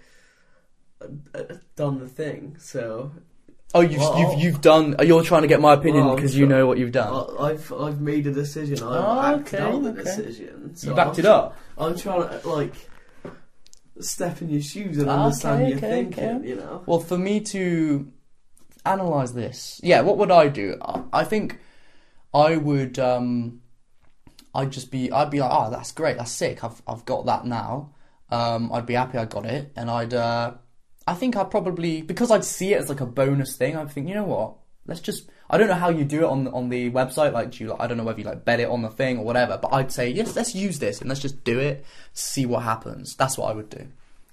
done the thing so oh, you've well, you've, you've done. You're trying to get my opinion Well, because you know what you've done. I, I've I've made a decision I've Oh, acted okay, out the okay. decision so you backed I'm, it up. I'm trying to like step in your shoes and Ah, understand okay, your okay, thinking you know Well, for me to analyze this, yeah, what would I do? I, I think I would. um I'd just be. I'd be like, oh, that's great. That's sick. I've I've got that now. Um, I'd be happy I got it, and I'd. uh I think I'd probably because I'd see it as like a bonus thing. I'd think, you know what? Let's just. I don't know how you do it on the- on the website. Like, do you? I don't know whether you like bet it on the thing or whatever. But I'd say yes. Let's use this and let's just do it. See what happens. That's what I would do.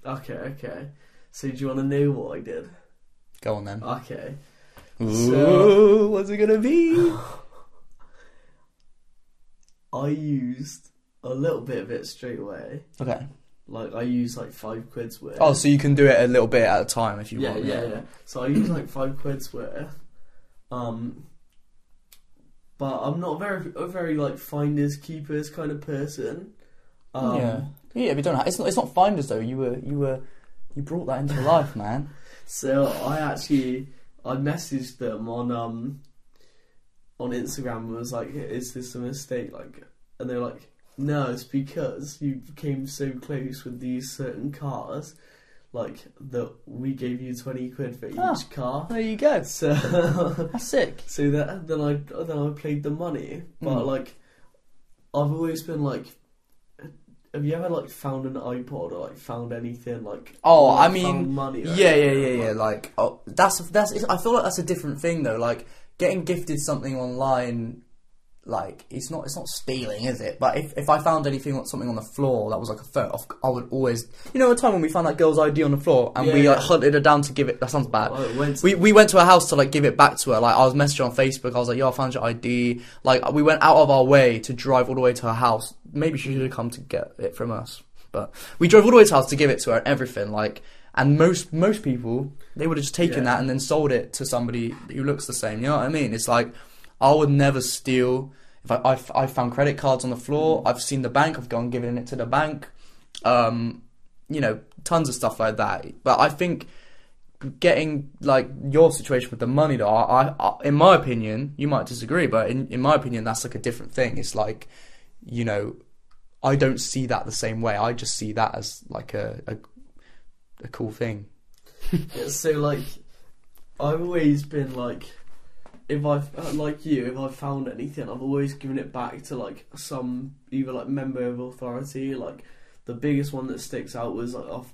okay okay so do you want to know what I did Go on then. okay Ooh, So- what's it gonna be? <sighs> I used a little bit of it straight away. Okay. Like I use like five quid's worth. Oh, so you can do it a little bit at a time if you yeah, want. yeah, yeah. yeah. So I use like five quid's worth. Um, but I'm not very a very like finders keepers kind of person. Um, yeah. Yeah, you don't. Have, it's not. It's not finders though. You were. You were. You brought that into life, <laughs> man. So I actually I messaged them on um on Instagram and was like, "Is this a mistake?" Like, and they're like, "No, it's because you came so close with these certain cars, like that we gave you twenty quid for each Ah. car." There you go. So <laughs> That's sick. so that then I then I played the money, but Mm. like I've always been like. Have you ever like found an iPod or like found anything like? Oh, like, I mean, found money. or Yeah, yeah, anything? yeah, yeah. Like, oh, that's that's. It's, I feel like that's a different thing though. Like getting gifted something online, like it's not it's not stealing, is it? But if if I found anything something on the floor that was like a photo, I would always. You know, a time when we found that girl's ID on the floor and we Yeah, like yeah. hunted her down to give it. That sounds bad. I went We we went to her house to like give it back to her. Like I was messaging on Facebook. I was like, "Yo, I found your ID." Like we went out of our way to drive all the way to her house. Maybe she should have come to get it from us. but we drove all the way to her house to give it to her and everything. Like, and most most people they would have just taken Yeah. that and then sold it to somebody who looks the same. You know what I mean? It's like I would never steal. If I I've, I found credit cards on the floor, Mm. I've seen the bank. I've gone giving it to the bank. Um, you know, tons of stuff like that. But I think getting like your situation with the money though I, I in my opinion you might disagree but in, in my opinion that's like a different thing it's like you know i don't see that the same way i just see that as like a a, a cool thing <laughs> Yeah, so like, I've always been like, if I've uh, like you, if I've found anything, I've always given it back to like some either like member of authority. Like the biggest one that sticks out was like off.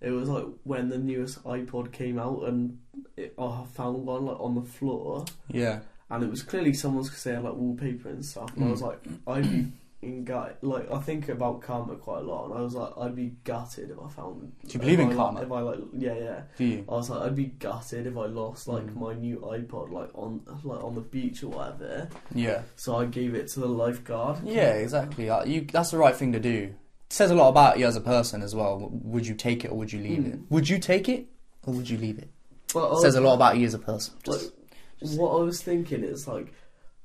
It was like when the newest iPod came out, and it, I found one like on the floor, yeah and it was clearly someone's because they had like wallpaper and stuff. And I was Mm. like, be in gut like I think about karma quite a lot, and I was like, I'd be gutted if I found. Do you believe in I, karma? If I like, yeah, yeah. do you I was like, I'd be gutted if I lost like Mm. my new iPod like on like on the beach or whatever. yeah So I gave it to the lifeguard. yeah exactly Uh, you that's the right thing to do it says a lot about you as a person as well would you take it or would you leave Mm. it would you take it or would you leave it I it says a lot about you as a person Like, Just- what I was thinking is like,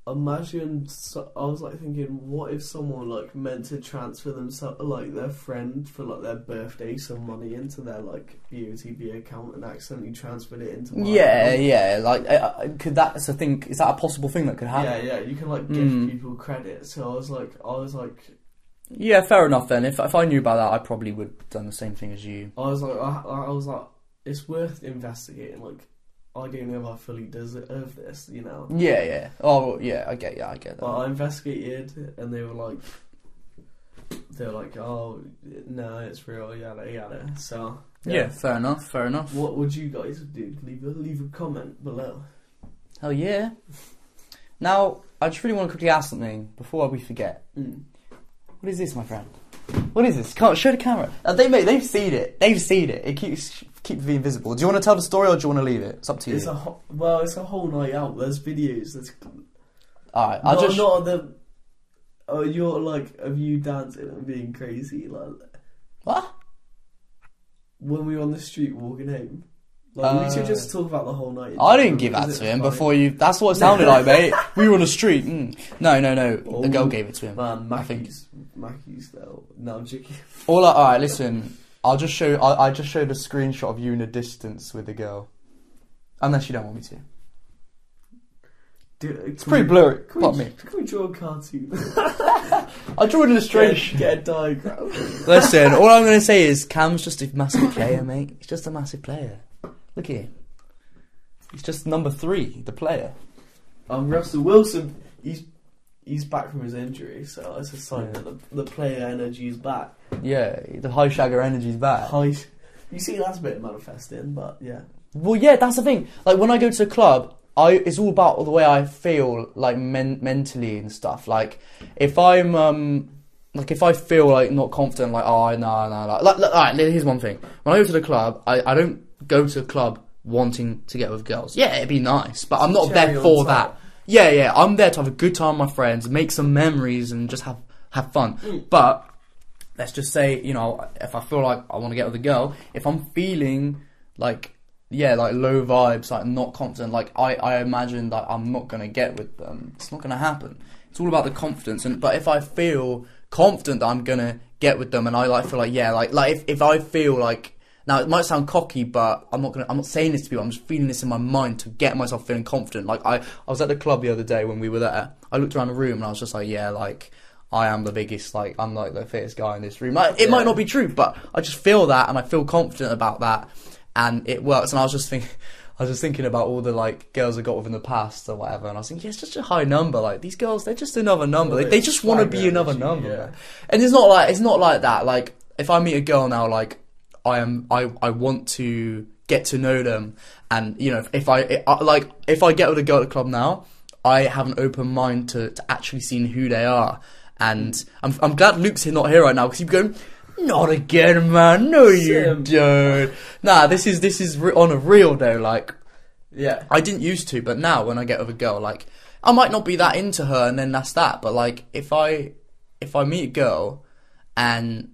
imagine. So, I was like thinking, what if someone like meant to transfer themselves, like their friend for like their birthday, some money into their like BOTB account and accidentally transferred it into. Yeah account? yeah like uh, could that's a thing is that a possible thing that could happen Yeah, yeah, you can like give Mm. people credit. So I was like, I was like, Yeah, fair enough then. If if I knew about that, I probably would have done the same thing as you. I was like, I, I was like, it's worth investigating. Like, I don't know if I fully deserve this, you know. Yeah, yeah. Oh, yeah. I get. Yeah, I get that. But I investigated, and they were like, they were like, oh no, it's real, yada yada. So yeah. fair enough. Fair enough. What would you guys do? Leave a leave a comment below. Hell yeah. Now, I just really want to quickly ask something before we forget. Mm. What is this, my friend? What is this? Can't show the camera. Uh, they mate, they've seen it. They've seen it. It keeps keeps being visible. Do you want to tell the story or do you want to leave it? It's up to you. It's a ho- well, it's a whole night out. There's videos. There's All right. I'll not, just. not the. Oh, you're like of you dancing and being crazy, like What? when we were on the street walking home. Like, we should Uh, just talk about the whole night. I didn't give that to him funny. before you. That's what it sounded like, mate. <laughs> We were on the street. Mm. No, no, no. The girl Oh. gave it to him. Man, I think- Mackey's, Mackey's though. No, I'm joking. All I, all right, <laughs> listen. I'll just show. I, I just showed a screenshot of you in a distance with a girl. Unless you don't want me to. Dude, It's pretty blurry. Can we, me. can we draw a cartoon? <laughs> I drew an get, illustration. get a diagram. Listen, all I'm going to say is Cam's just a massive player, mate. He's just a massive player. Look at him. He's just number three, the player. Um, Russell Wilson, he's he's back from his injury, so it's a sign Yeah. that the, the player energy is back. Yeah, the high shagger energy is back. High, you see, that's a bit manifesting, but yeah. Well, yeah, that's the thing. Like when I go to a club, I it's all about the way I feel, like men- mentally and stuff. Like if I'm um like if I feel like not confident, like oh no no like, like, like all right, here's one thing. When I go to the club, I I don't go to a club wanting to get with girls. Yeah, it'd be nice, but I'm not there for that. Yeah, yeah, I'm there to have a good time with my friends, make some memories, and just have have fun. Mm. But let's just say, you know, if I feel like I want to get with a girl, if I'm feeling like yeah, like low vibes, like not confident, like I, I imagine that I'm not gonna get with them. It's not gonna happen. It's all about the confidence. And but if I feel confident that I'm gonna get with them, and I like feel like yeah, like like if, if I feel like now it might sound cocky, but I'm not gonna I'm not saying this to people. I'm just feeling this in my mind to get myself feeling confident. Like I I was at the club the other day when we were there. I looked around the room and I was just like yeah, like. I am the biggest, like, I'm like the fittest guy in this room. Like, it Yeah. might not be true, but I just feel that and I feel confident about that and it works. And I was just thinking, <laughs> I was just thinking about all the like girls I got with in the past or whatever, and I was thinking, yeah, it's just a high number. Like these girls, they're just another number. Well, they, they just want to be another number. yeah. And it's not like it's not like that. Like if I meet a girl now, like I am, I I want to get to know them, and you know, if, if I, I like if I get with a girl at the club now, I have an open mind to to actually seeing who they are. And I'm I'm glad Luke's here, not here right now because he'd be going. Not again, man. No, you don't. Nah, this is this is re- on a real though. Like Yeah. I didn't used to, but now when I get with a girl, like I might not be that into her, and then that's that. But like if I if I meet a girl and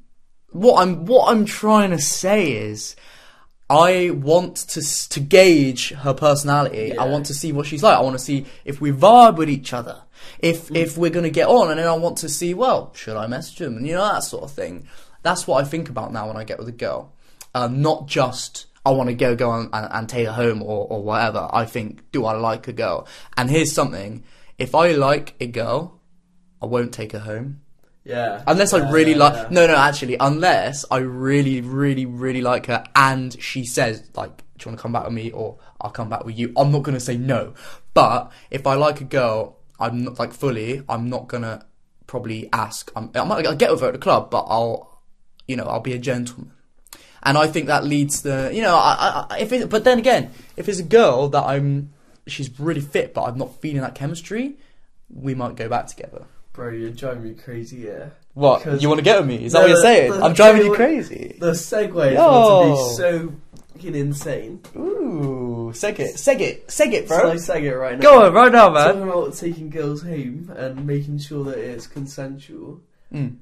what I'm what I'm trying to say is I want to to gauge her personality. I want to see what she's like. I want to see if we vibe with each other. If if we're gonna get on, and then I want to see well, should I message him, and you know that sort of thing. That's what I think about now when I get with a girl. Um, not just I want to go go and, and take her home or or whatever. I think do I like a girl? And here's something: if I like a girl, I won't take her home. Yeah. Unless I really like, no, no, actually, unless I really, really, really like her, and she says like, "Do you want to come back with me?" or "I'll come back with you." I'm not gonna say no. But if I like a girl, I'm not like fully. I'm not gonna probably ask. I'm, I might I'll get with her at the club, but I'll, you know, I'll be a gentleman. And I think that leads the, you know, I, I, if it, but then again, if it's a girl that I'm, she's really fit, but I'm not feeling that chemistry, we might go back together. Bro, you're driving me crazy, yeah. What? Because- You want to get with me? Is that No, what you're saying? the- I'm driving you crazy. The segue is Yo. about to be so fucking insane. Ooh, seg it, seg it, seg it, bro. I seg it right now. Go on, right now, man. Talking about taking girls home and making sure that it's consensual. Mm.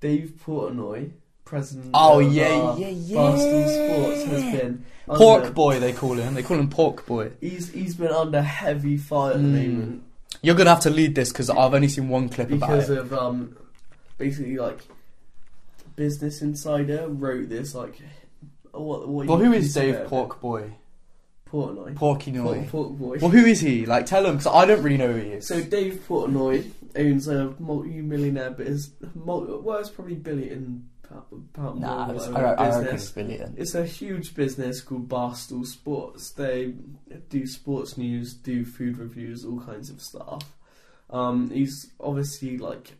Dave Portnoy, president Oh, of yeah, yeah, yeah. Barstool Sports, has been Pork under- boy, they call him. They call him Pork boy. He's he's been under heavy fire at the Mm. moment You're gonna have to lead this because I've only seen one clip because about it. of um basically like Business Insider wrote this like what what Well, you who is consider Dave Pork boy? Portnoy Porky Pork, Noy. Pork Boy. Well, who is he? Like, tell him because I don't really know who he is. So Dave Portnoy owns a multi-millionaire, but is multi, well, it's probably billion pound nah, it's- I, I reckon it's billion. It's a huge business called Barstool Sports. They do sports news, do food reviews, all kinds of stuff. Um, he's obviously like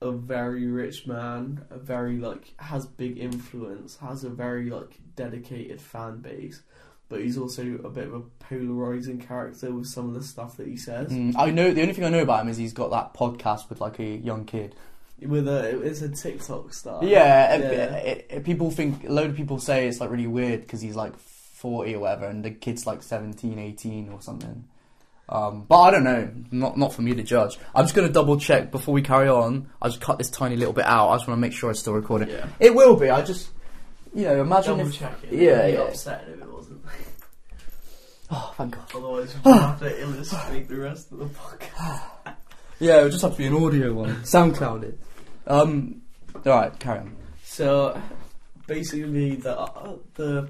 a very rich man, a very like has big influence, has a very like dedicated fan base, but he's also a bit of a polarizing character with some of the stuff that he says. Mm, I know the only thing I know about him is he's got that podcast with like a young kid. With a, it's a TikTok star. Yeah, yeah. It, it- people think a load of people say it's like really weird because he's like 40 or whatever, and the kid's like 17, 18 or something. Um, but I don't know. Not not for me to judge. I'm just gonna double check before we carry on. I just cut this tiny little bit out. I just want to make sure it's still recording. Yeah. It will be. I just, you know, imagine Double if. check it. Yeah, yeah. upsetting if it wasn't. <laughs> Oh, thank God. Otherwise, <sighs> we have to illustrate the rest of the podcast. <sighs> Yeah, it would just have to be an audio one. <laughs> SoundClouded. Um. All right, carry on. So, basically, the uh, the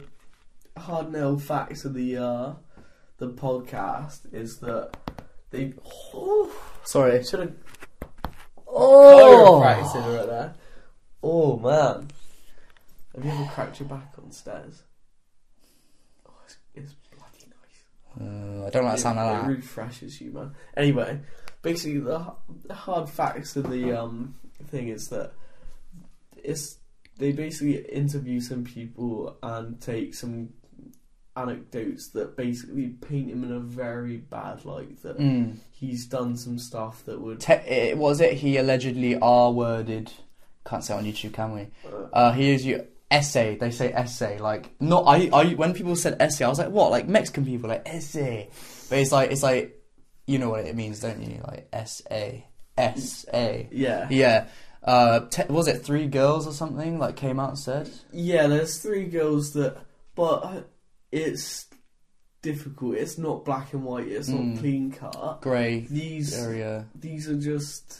hard nail facts of the uh, the podcast is that they oh, Sorry. should have Oh. chiropractor right there. Oh man, have you ever cracked your back on stairs? Oh, it's, it's bloody nice. Uh, I don't like the sound it, of it that. refreshes you, man. Anyway, basically the, the hard facts of the um thing is that it's they basically interview some people and take some anecdotes that basically paint him in a very bad light. That Mm. he's done some stuff that would. Te- it, was it he allegedly R worded? Can't say on YouTube, can we? Uh, Uh, he is you essay. They say essay. Like not. I. I. When people said essay, I was like, what? Like Mexican people like essay. But it's like it's like you know what it means, don't you? Like S A S A. yeah, Yeah. Uh, te- was it three girls or something? Like came out and said. yeah. There's three girls that, but it's difficult. It's not black and white. It's Mm. not clean cut. Grey These area. these are just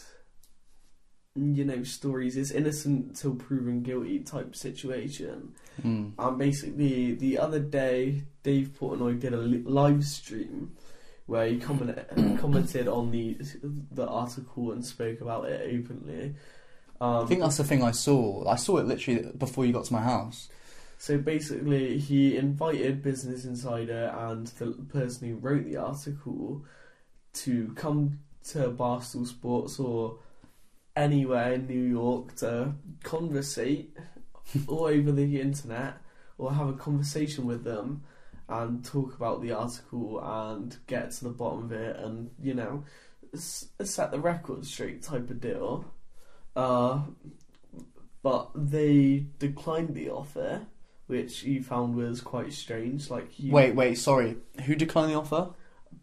you know stories it's innocent till proven guilty type situation Mm. and basically the other day dave portnoy did a li- live stream where he comment- <coughs> commented on the the article and spoke about it openly um, I think that's the thing I saw. I saw it literally before you got to my house. So basically, he invited Business Insider and the person who wrote the article to come to Barstool Sports or anywhere in New York to conversate <laughs> all over the internet or have a conversation with them and talk about the article and get to the bottom of it and, you know, s- set the record straight type of deal. Uh, but they declined the offer which you found was quite strange. Like you, Wait, wait, sorry. Who declined the offer?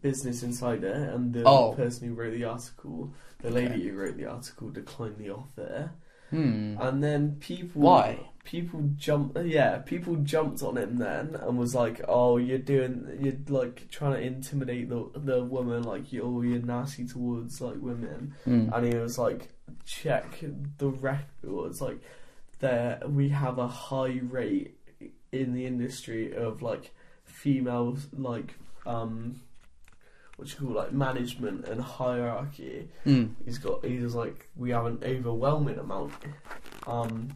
Business Insider and the Oh. person who wrote the article, the lady who wrote the article, declined the offer. Hmm. And then people, Why? People jump yeah people jumped on him then and was like oh you're doing you're like trying to intimidate the the woman like you oh you're nasty towards like women Mm. and he was like check the records like there we have a high rate in the industry of like female like um what you call like management and hierarchy Mm. he's got he's like we have an overwhelming amount um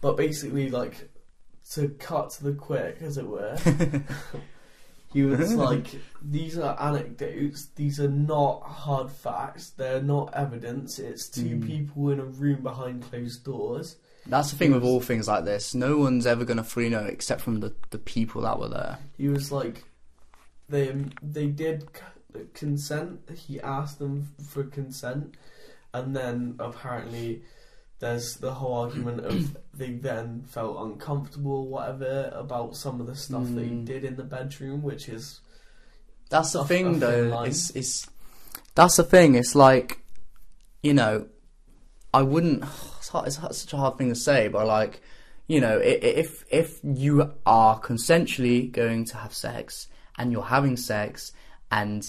but basically like to cut to the quick as it were <laughs> he was <laughs> like these are anecdotes these are not hard facts they're not evidence it's two Mm. people in a room behind closed doors That's the thing with all things like this. No one's ever gonna fully know except from the, the people that were there. he was like they they did consent he asked them for consent and then apparently there's the whole argument of <clears throat> they then felt uncomfortable whatever about some of the stuff that he Mm. did in the bedroom which is That's the thing, thin though. It's it's that's the thing. It's like, you know, I wouldn't. <sighs> It's, hard, it's such a hard thing to say, but like, you know, if if you are consensually going to have sex and you're having sex, and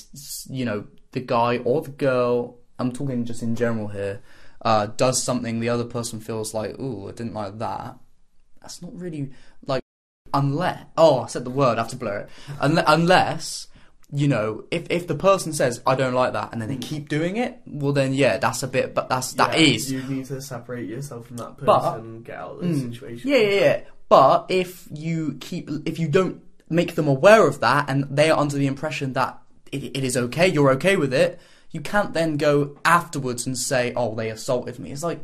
you know the guy or the girl, I'm talking just in general here, uh, does something the other person feels like, ooh, I didn't like that. That's not really like unless oh I said the word I have to blur it unless you know if if the person says I don't like that and then they keep doing it well then yeah that's a bit but that's that yeah, is you need to separate yourself from that person But- and get out of the Mm. situation yeah yeah yeah but if you keep if you don't make them aware of that and they are under the impression that it, it is okay you're okay with it you can't then go afterwards and say oh they assaulted me it's like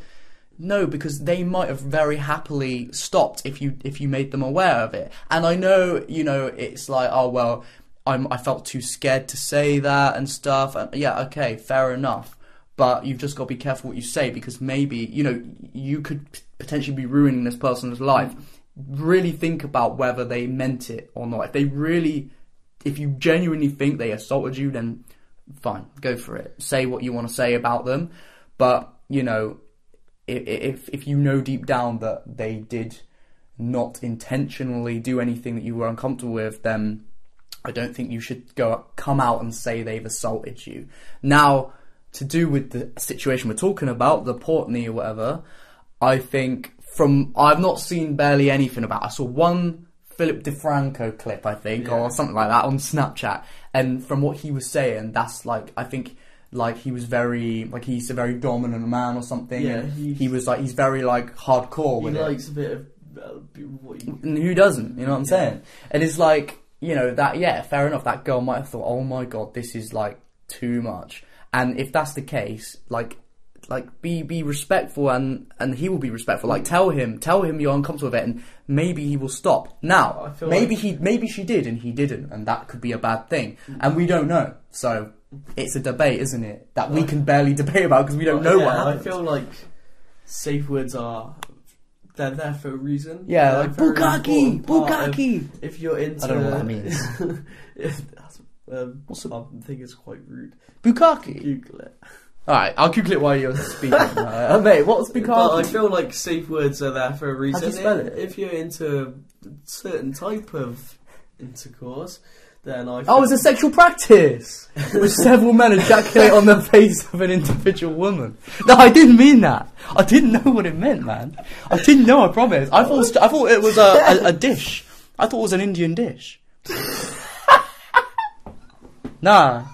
no, because they might have very happily stopped if you if you made them aware of it. And I know, you know, it's like, oh well, I'm I felt too scared to say that and stuff. And yeah, okay, fair enough. But you've just got to be careful what you say because maybe you know you could potentially be ruining this person's life. Really think about whether they meant it or not. If they really, if you genuinely think they assaulted you, then fine, go for it. Say what you want to say about them. But you know, if if you know deep down that they did not intentionally do anything that you were uncomfortable with, then I don't think you should go come out and say they've assaulted you. Now, to do with the situation we're talking about, the Portnoy or whatever, I think from I've not seen barely anything about. I saw one Philip DeFranco clip, I think, Yeah. or something like that on Snapchat, and from what he was saying, that's like I think like he was very like he's a very dominant man or something. Yeah, he- he was like he's very like hardcore he with it. likes a bit of uh, And who doesn't? You know what I'm Yeah. saying? And it's like, you know, that, yeah, fair enough. That girl might have thought, oh my god, this is like too much. And if that's the case, like, like be be respectful and and he will be respectful. Like tell him, tell him you're uncomfortable with it, and maybe he will stop. Now, maybe like- he maybe she did and he didn't, and that could be a bad thing, and we don't know. So it's a debate, isn't it? That we can barely <laughs> debate about because we don't know yeah, what I feel like safe words are they're there for a reason. yeah, They're like a very bukkake, important part of- bukkake. If you're into, I don't know what that <laughs> means. if that's, um, What's a- I think it's quite rude. Bukaki. Google it. All right, I'll Google it while you're speaking. <laughs> uh, mate, what's But I bukkake? feel like safe words are there for a reason. you spell it? If you're into a certain type of intercourse, then I. Oh, feel- it's a sexual practice where several men ejaculate on the face of an individual woman. No, I didn't mean that. I didn't know what it meant, man. I didn't know. I promise. I thought I thought it was a, a, a dish. I thought it was an Indian dish. <laughs> nah.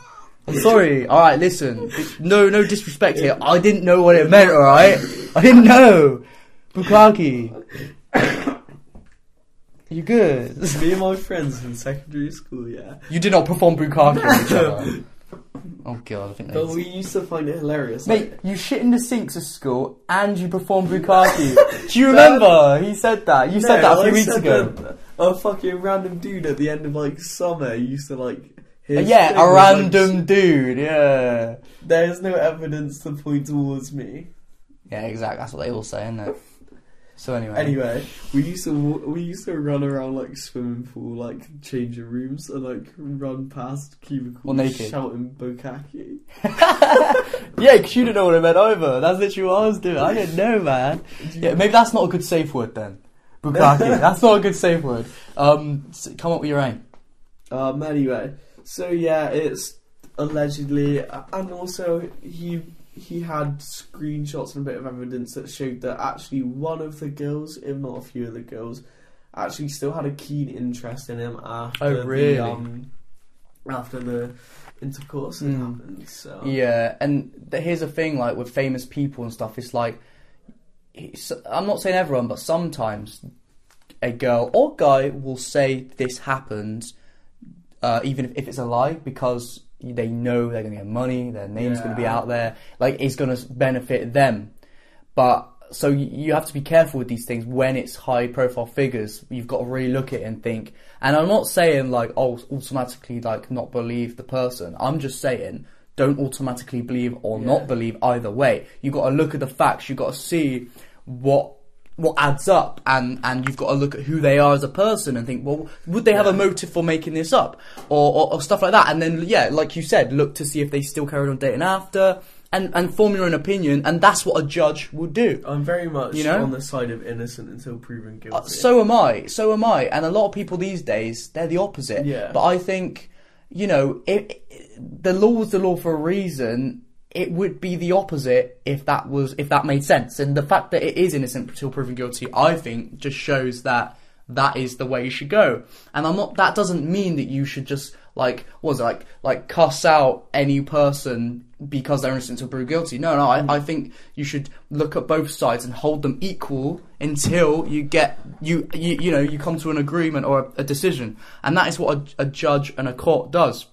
I'm sorry. All right, listen. No, no disrespect here. I didn't know what it meant. All right, I didn't know. Bukaki. You good? Me and my friends in secondary school, yeah. You did not perform bukkake on each other. <laughs> Oh god, I think But that's... we used to find it hilarious. Mate, like- you shit in the sinks of school and you performed bukkake. <laughs> Do you remember? He said that. You said that a few I weeks said ago. that A fucking random dude at the end of like summer used to like. His yeah, a random dude. Yeah. There's no evidence to point towards me. Yeah, exactly. That's what they all say, isn't it? So anyway, Anyway, we used to we used to run around like swimming pool, like changing rooms, and like run past cubicles, Well, naked. shouting "Bukaki." <laughs> yeah, because you didn't know what I meant either. That's literally what I was doing. I didn't know, man. Yeah, maybe that's not a good safe word then. Bukaki. <laughs> that's not a good safe word. Um, come up with your aim. Um. Anyway, so yeah, it's allegedly, and also he he had screenshots and a bit of evidence that showed that actually one of the girls, if not a few of the girls, actually still had a keen interest in him after Oh, really? the um after the intercourse had Mm. happened. So Yeah, and th- here's the thing, like with famous people and stuff, it's like it's, I'm not saying everyone, but sometimes a girl or guy will say this happens, uh, even if, if it's a lie, because they know they're going to get money, their name's going to be out there, like it's going to benefit them. But so you have to be careful with these things when it's high profile figures. You've got to really look at it and think. And I'm not saying like oh automatically like not believe the person. I'm just saying don't automatically believe or Yeah. not believe either way. You've got to look at the facts. You've got to see what what adds up and and you've got to look at who they are as a person and think well would they have a motive for making this up or, or, or stuff like that and then yeah like you said look to see if they still carried on dating after and and form your own opinion and that's what a judge would do I'm very much You know? on the side of innocent until proven guilty. Uh, so am I. So am I. And a lot of people these days, they're the opposite. Yeah. But I think, you know, it, it, the law was the law for a reason. It would be the opposite if that was if that made sense. And the fact that it is innocent until proven guilty, I think, just shows that that is the way you should go. And I'm not. That doesn't mean that you should just like was it, like like cuss out any person because they're innocent until proven guilty. No, no. I, I think you should look at both sides and hold them equal until you get you you you know you come to an agreement or a, a decision. And that is what a, a judge and a court does.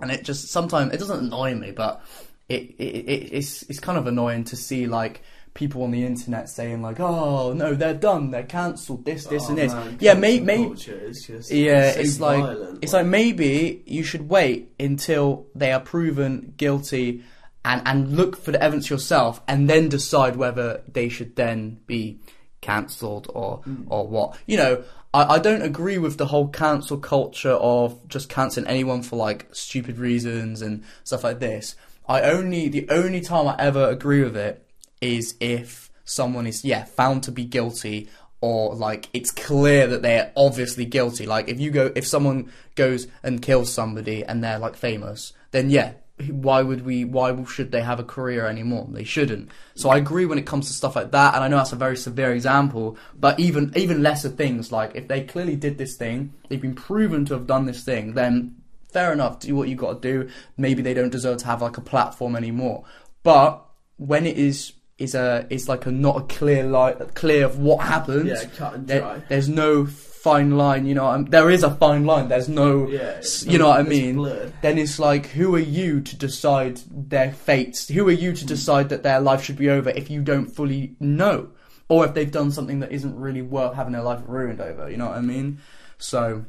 And it just sometimes it doesn't annoy me, but it, it, it it's it's kind of annoying to see like people on the internet saying like, "Oh no, they're done, they're cancelled, this, this, Oh, and this." man, yeah, cancel may, may, culture is just yeah, so it's like violent, it's like maybe you should wait until they are proven guilty, and and look for the evidence yourself, and then decide whether they should then be cancelled or hmm. or what. You know, I, I don't agree with the whole cancel culture of just cancelling anyone for like stupid reasons and stuff like this. I only the only time I ever agree with it is if someone is yeah found to be guilty or like it's clear that they're obviously guilty. Like if you go if someone goes and kills somebody and they're like famous then yeah why would we why should they have a career anymore? They shouldn't. So i agree when it comes to stuff like that and i know that's a very severe example but even even lesser things like if they clearly did this thing they've been proven to have done this thing then fair enough do what you got to do. Maybe they don't deserve to have like a platform anymore. But when it is is a is like a not a clear light clear of what happens yeah, cut and there- dry. there's no fine line you know um, there is a fine line. There's no yeah, you know what i mean? blurred. then it's like who are you to decide their fates? Who are you to decide that their life should be over if you don't fully know? Or if they've done something that isn't really worth having their life ruined over you know what i mean? So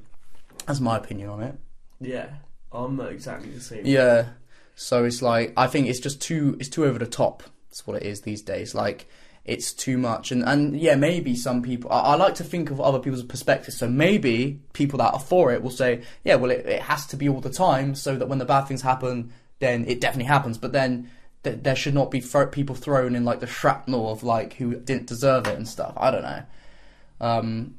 that's my opinion on it Yeah, I'm exactly the same. yeah. So it's like I think it's just too it's too over the top. That's what it is these days. Like it's too much, and and yeah, maybe some people. I, I like to think of other people's perspectives. So maybe people that are for it will say, yeah, well, it, it has to be all the time, so that when the bad things happen, then it definitely happens. But then th- there should not be people thrown in like the shrapnel of like who didn't deserve it and stuff. I don't know. Um,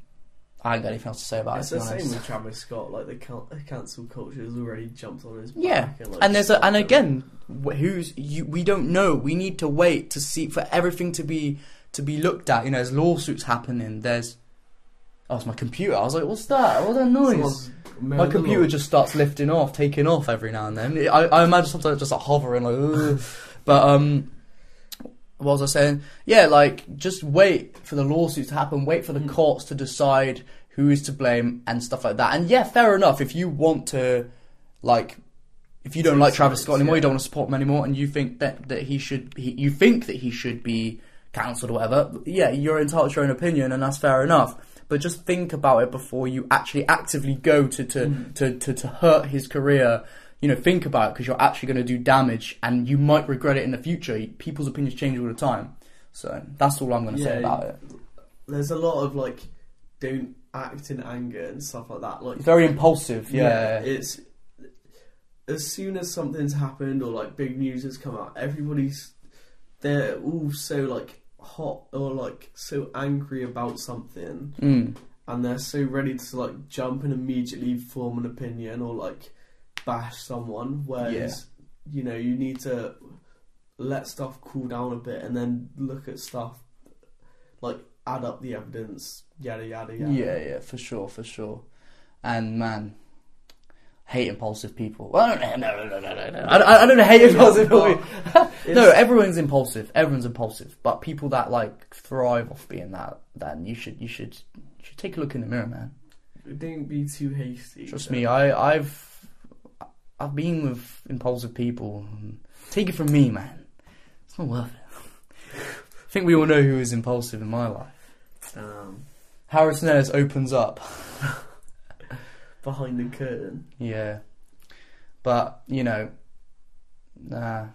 I ain't got anything else to say about It's it. It's the be same with Travis Scott. Like the can- cancel culture has already jumped on his back. Yeah, and, like, and there's a, and again, who's you? We don't know. We need to wait to see for everything to be to be looked at. You know, there's lawsuits happening. There's oh, it's my computer. I was like, what's that? What's that noise? My computer just starts lifting off, taking off every now and then. I, I imagine sometimes just like hovering, like. <laughs> But um, what was I saying? Yeah, like just wait for the lawsuits to happen. Wait for the Mm. courts to decide who is to blame and stuff like that. And yeah, fair enough. If you want to, like, if you don't like Travis Scott anymore, you don't want to support him anymore, and you think that that he should, he, you think that he should be cancelled or whatever. Yeah, you're entitled to your own opinion, and that's fair enough. But just think about it before you actually actively go to to, Mm. to, to, to hurt his career. You know, think about it because you're actually going to do damage, and you might regret it in the future. People's opinions change all the time, so that's all I'm going to say about it. there's a lot of like don't act in anger and stuff like that. Like It's very impulsive. Yeah. it's as soon as something's happened or like big news has come out, everybody's they're all so like hot or like so angry about something Mm. and they're so ready to like jump and immediately form an opinion or like bash someone whereas you know you need to let stuff cool down a bit and then look at stuff like add up the evidence yada yada yada Yeah, yeah, for sure, for sure. And man, hate impulsive people. Well, no, no, no, no, no, no. I, I, I don't hate impulsive people. <laughs> no, everyone's impulsive. Everyone's impulsive. But people that like thrive off being that, then you should, you should, you should take a look in the mirror, man. don't be too hasty Trust me, I, I've, I've been with impulsive people. Take it from me, man. It's not worth it. <laughs> I think we all know who is impulsive in my life. um, Harrison Ellis opens up. <laughs> behind the curtain Yeah. But, you know, nah.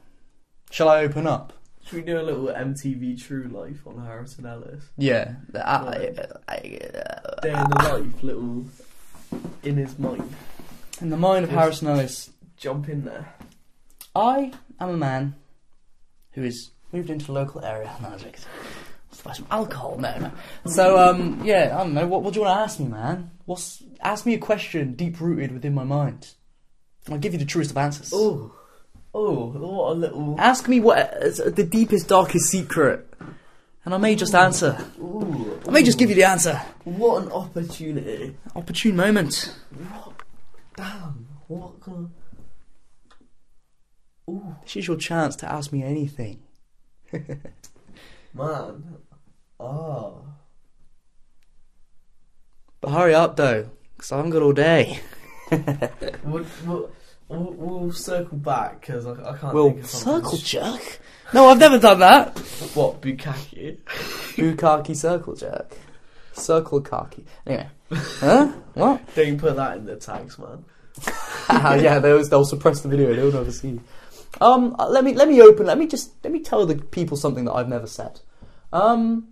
Shall I open up? should we do a little MTV True Life on Harrison Ellis Yeah. Uh, I, I, Right. Day in the life little in his mind in the mind of Yes. Harrison Ellis, jump in there I am a man who is moved into a local area. No, I'm joking. Let's buy some alcohol. No, no. So, um, yeah, I don't know. What, what do you want to ask me, man? What's ask me a question deep rooted within my mind. I'll give you the truest of answers. oh oh what a little Ask me what is the deepest, darkest secret, and I may just answer. ooh, I may just give you the answer. what an opportunity Opportune moment. What? Damn. What kind of... Ooh, This is your chance to ask me anything. <laughs> man. Ah. But hurry up, though, because I haven't got all day. <laughs> We'll, we'll, we'll, we'll circle back because I, I can't Well, think of something. circle jerk? No, I've never done that. What, Bukaki? <laughs> Bukaki circle jerk. Circle khaki. Anyway. <laughs> Huh? What? Don't put that in the tags, man. Ah, yeah, they'll, they'll suppress the video. They'll never see. Um, uh, let me let me open. Let me just let me tell the people something that I've never said. Um,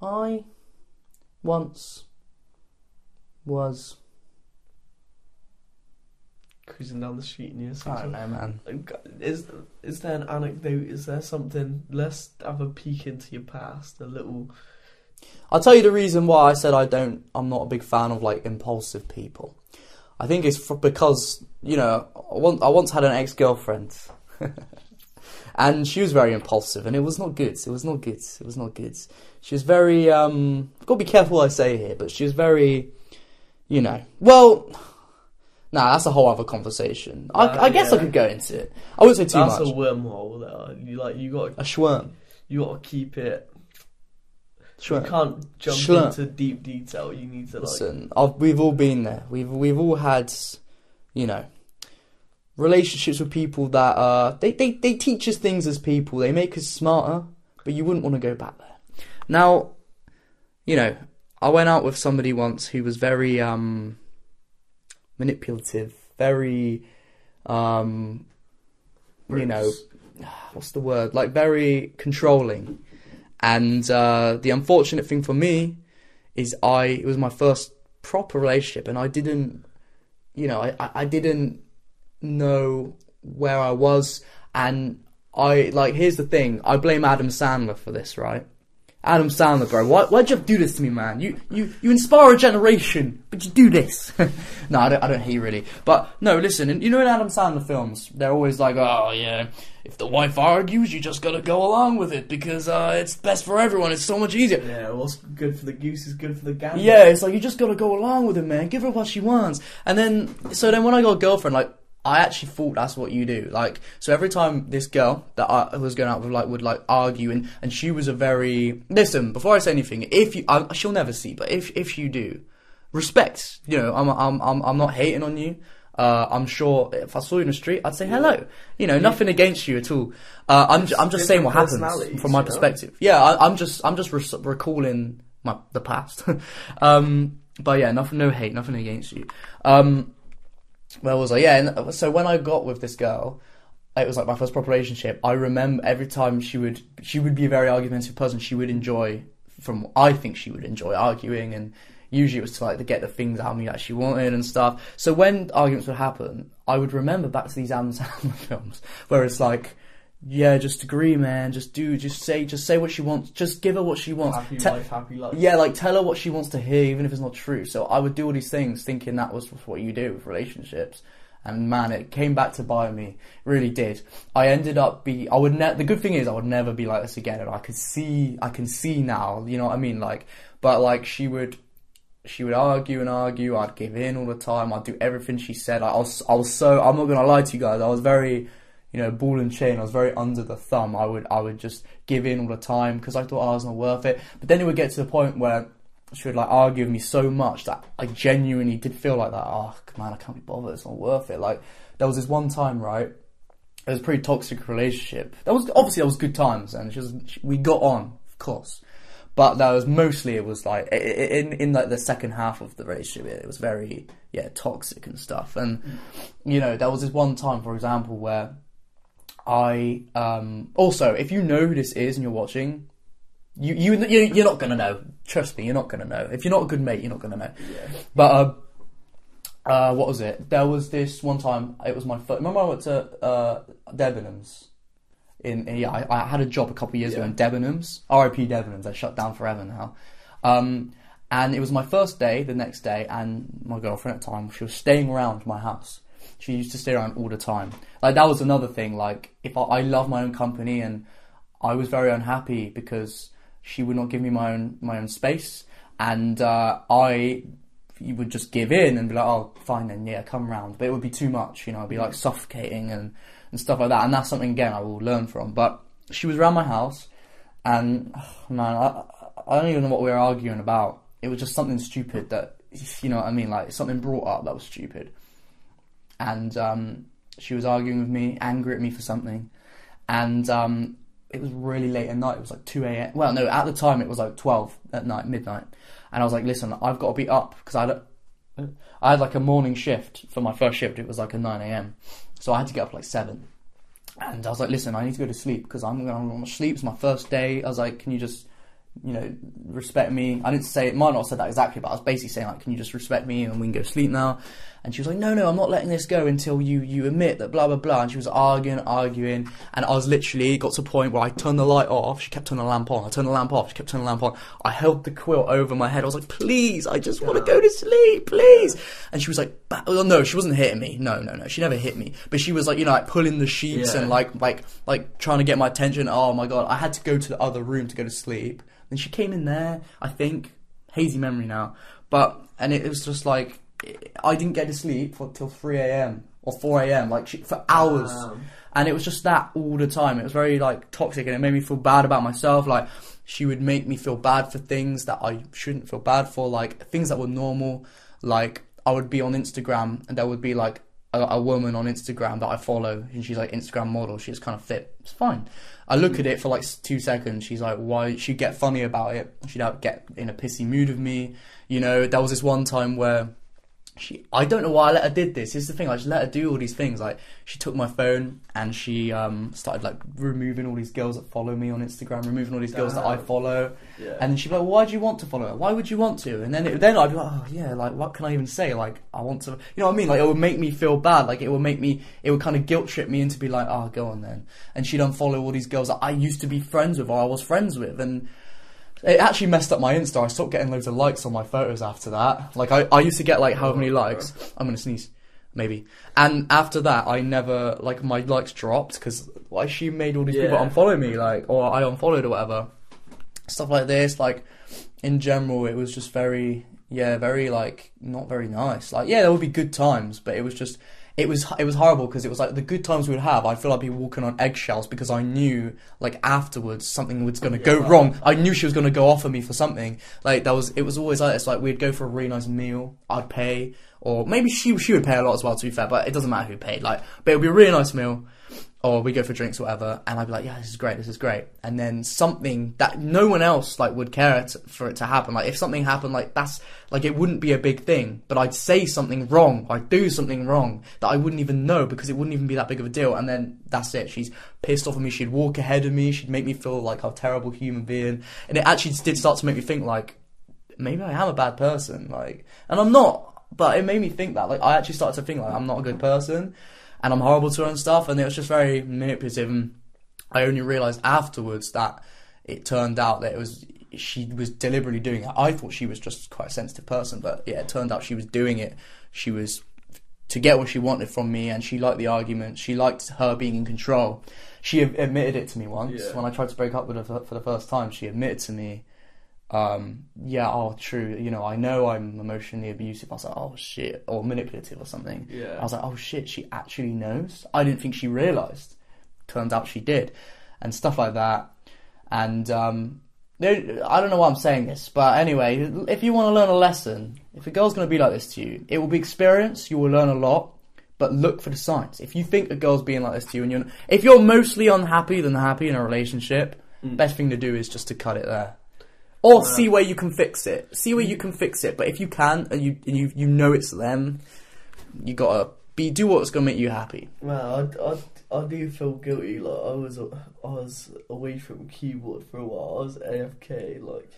I once was. Cruising down the street and you're I don't know, man. Is is there an anecdote? Is there something? Let's have a peek into your past. A little. I'll tell you the reason why I said I don't. I'm not a big fan of like impulsive people. I think it's because you know I once, I once had an ex girlfriend, <laughs> and she was very impulsive, and it was not good. It was not good. It was not good. She was very. Um, I've got to be careful what I say here, but she was very. You know, well. Nah, that's a whole other conversation. I, Uh, I guess I could go into it. I wouldn't say too That's much. a wormhole. There. You like you got A schworm. you got to keep it. Schworm. You can't jump Schlurp. into deep detail. You need to like. Listen, I've, we've all been there. We've we've all had, you know, relationships with people that uh they, they, they teach us things as people. They make us smarter, but you wouldn't want to go back there. Now, you know, I went out with somebody once who was very um manipulative, very um you know what's the word like very controlling and uh, the unfortunate thing for me is I it was my first proper relationship and I didn't you know I, I- I didn't know where I was and I like here's the thing. I blame Adam Sandler for this right? Adam Sandler bro. Why, why'd you have to do this to me man? You you you inspire a generation but you do this. <laughs> No I don't, I don't hate really. But no listen and you know in Adam Sandler films they're always like oh yeah if the wife argues you just gotta go along with it because uh, it's best for everyone. It's so much easier. Yeah, what's good for the goose is good for the gander. yeah, it's like you just gotta go along with it, man. Give her what she wants. And then, so then when I got a girlfriend, like, I actually thought that's what you do. Like, so every time this girl that I was going out with, like, would, like, argue, and, and she was a very, listen, before I say anything, if you, I, she'll never see, but if, if you do, respect, you know, I'm, I'm, I'm, I'm not hating on you. Uh, I'm sure if I saw you in the street, I'd say hello. You know, nothing against you at all. Uh, I'm, I'm just saying what happens from my you know? perspective. Yeah, I, I'm just, I'm just re- recalling my the past. <laughs> um, but yeah, nothing, no hate, nothing against you. Um, where was I? Yeah, and uh, so when I got with this girl, it was like my first proper relationship. I remember every time she would she would be a very argumentative person. She would enjoy from I think she would enjoy arguing and usually it was to like to get the things out of me that she wanted and stuff. So when arguments would happen, I would remember back to these Adam Sandler <laughs> films where it's like, yeah, just agree, man. Just do, just say, just say what she wants. Just give her what she wants. Happy Te- life, happy life. yeah, like tell her what she wants to hear, even if it's not true. So I would do all these things, thinking that was what you do with relationships. And man, it came back to bite me. It really did. I ended up be. I would. Ne- the good thing is, I would never be like this again. And I could see. I can see now. You know what I mean? Like, but like she would. She would argue and argue. I'd give in all the time. I'd do everything she said. I was. I was so. I'm not gonna lie to you guys. I was very you know, ball and chain. I was very under the thumb. I would I would just give in all the time because I thought oh, I was not worth it. But then it would get to the point where she would like argue with me so much that I genuinely did feel like that. Oh man, I can't be bothered. It's not worth it. Like there was this one time, right? It was a pretty toxic relationship. That was obviously that was good times, and she was she, we got on, of course. But that was mostly it was like in in like the second half of the relationship, it was very yeah toxic and stuff. And you know there was this one time, for example, where I um also if you know who this is and you're watching, you you you- you're not gonna know. Trust me, you're not gonna know. If you're not a good mate, you're not gonna know. But uh, uh, what was it? There was this one time. It was my first. Remember, I went to uh, Debenhams. In, in yeah, I, I had a job a couple of years ago in Debenhams. R.I.P. Debenhams. They shut down forever now. Um, and it was my first day. The next day, and my girlfriend at the time, she was staying around my house. She used to stay around all the time. Like that was another thing. Like if I, I love my own company, and I was very unhappy because she would not give me my own my own space, and uh, I would just give in and be like, oh, fine then, yeah, come round. But it would be too much, you know, it'd be like suffocating and, and stuff like that. And that's something, again, I will learn from. But she was around my house, and oh, man, I, I don't even know what we were arguing about. It was just something stupid that, you know what I mean? Like, something brought up that was stupid. And um, she was arguing with me, angry at me for something. And um, it was really late at night. It was like 2 a.m. Well, no, at the time it was like 12 at night, midnight. And I was like, listen, I've got to be up because I I had like a morning shift for my first shift. It was like a 9 a.m. So I had to get up like 7. And I was like, listen, I need to go to sleep because I'm going to sleep. It's my first day. I was like, can you just, you know, respect me? I didn't say it, might not have said that exactly, but I was basically saying, like, can you just respect me and we can go to sleep now? And she was like, no, no, I'm not letting this go until you, you admit that blah, blah, blah. And she was arguing, arguing. And I was literally got to a point where I turned the light off. She kept turning the lamp on. I turned the lamp off. She kept turning the lamp on. I held the quilt over my head. I was like, please, I just want to go to sleep, please. And she was like, ba- oh, no, she wasn't hitting me. No, no, no. She never hit me. But she was like, you know, like pulling the sheets Yeah. and like, like, like trying to get my attention. Oh my God. I had to go to the other room to go to sleep. Then she came in there, I think, hazy memory now. But, and it was just like, I didn't get to sleep for till 3 a.m. or 4 a.m. like she, for hours. Wow. And it was just that all the time. It was very like toxic and it made me feel bad about myself. Like she would make me feel bad for things that I shouldn't feel bad for, like things that were normal. Like I would be on Instagram and there would be like a, a woman on Instagram that I follow and she's like Instagram model. She's kind of fit. It's fine. I look hmm. at it for like two seconds. She's like, why? She'd get funny about it. She'd get in a pissy mood of me. You know, there was this one time where she I don't know why I let her did this. This is the thing, I just let her do all these things. Like she took my phone and she um started like removing all these girls that follow me on Instagram, removing all these girls that I follow. Yeah. And then she'd be like, Why do you want to follow her? Why would you want to? And then it, then I'd be like, Oh yeah, like what can I even say? Like I want to you know what I mean? Like it would make me feel bad. Like it would make me it would kind of guilt trip me into be like, Oh go on then. And she'd unfollow all these girls that I used to be friends with or I was friends with and it actually messed up my Insta. I stopped getting loads of likes on my photos after that. Like I, I used to get like however many likes? I'm gonna sneeze, maybe. And after that, I never like my likes dropped because why she made all these people Yeah. unfollow me, like or I unfollowed or whatever. Stuff like this, like in general, it was just very yeah, very like not very nice. Like yeah, there would be good times, but it was just it was it was horrible because it was like the good times we would have. I feel like I'd be walking on eggshells because I knew like afterwards something was going to oh, go Yeah. wrong. I knew she was going to go off on me for something. Like that was it was always like this. Like we'd go for a really nice meal. I'd pay, or maybe she she would pay a lot as well. To be fair, but it doesn't matter who paid. Like, but it would be a really nice meal. Or we go for drinks whatever, and I'd be like, yeah, this is great, this is great. And then something that no one else like would care to, for it to happen. Like if something happened, like that's like it wouldn't be a big thing, but I'd say something wrong, I'd do something wrong that I wouldn't even know because it wouldn't even be that big of a deal. And then that's it. She's pissed off at me. She'd walk ahead of me. She'd make me feel like a terrible human being. And it actually did start to make me think like maybe I am a bad person. Like, and I'm not. But it made me think that. Like, I actually started to think like I'm not a good person and I'm horrible to her and stuff, and it was just very manipulative. And I only realised afterwards that it turned out that it was she was deliberately doing it. I thought she was just quite a sensitive person, but yeah, it turned out she was doing it. She was to get what she wanted from me, and she liked the argument. She liked her being in control. She admitted it to me once Yeah. when I tried to break up with her for, for the first time. She admitted to me, um, "Yeah, oh, true. You know, I know I'm emotionally abusive." I was like, "Oh shit," or manipulative or something. Yeah. I was like, "Oh shit, she actually knows." I didn't think she realised. Turns out she did, and stuff like that. And um, I don't know why I'm saying this, but anyway, if you want to learn a lesson, if a girl's going to be like this to you, it will be experience. You will learn a lot, but look for the signs. If you think a girl's being like this to you, and you're if you're mostly unhappy than happy in a relationship, best thing to do is just to cut it there, or see where you can fix it. See where you can fix it. But if you can, and you and you you know it's them, you gotta be do what's gonna make you happy. Man, I, I, I do feel guilty. Like I was, I was away from keyboard for a while. I was AFK. Like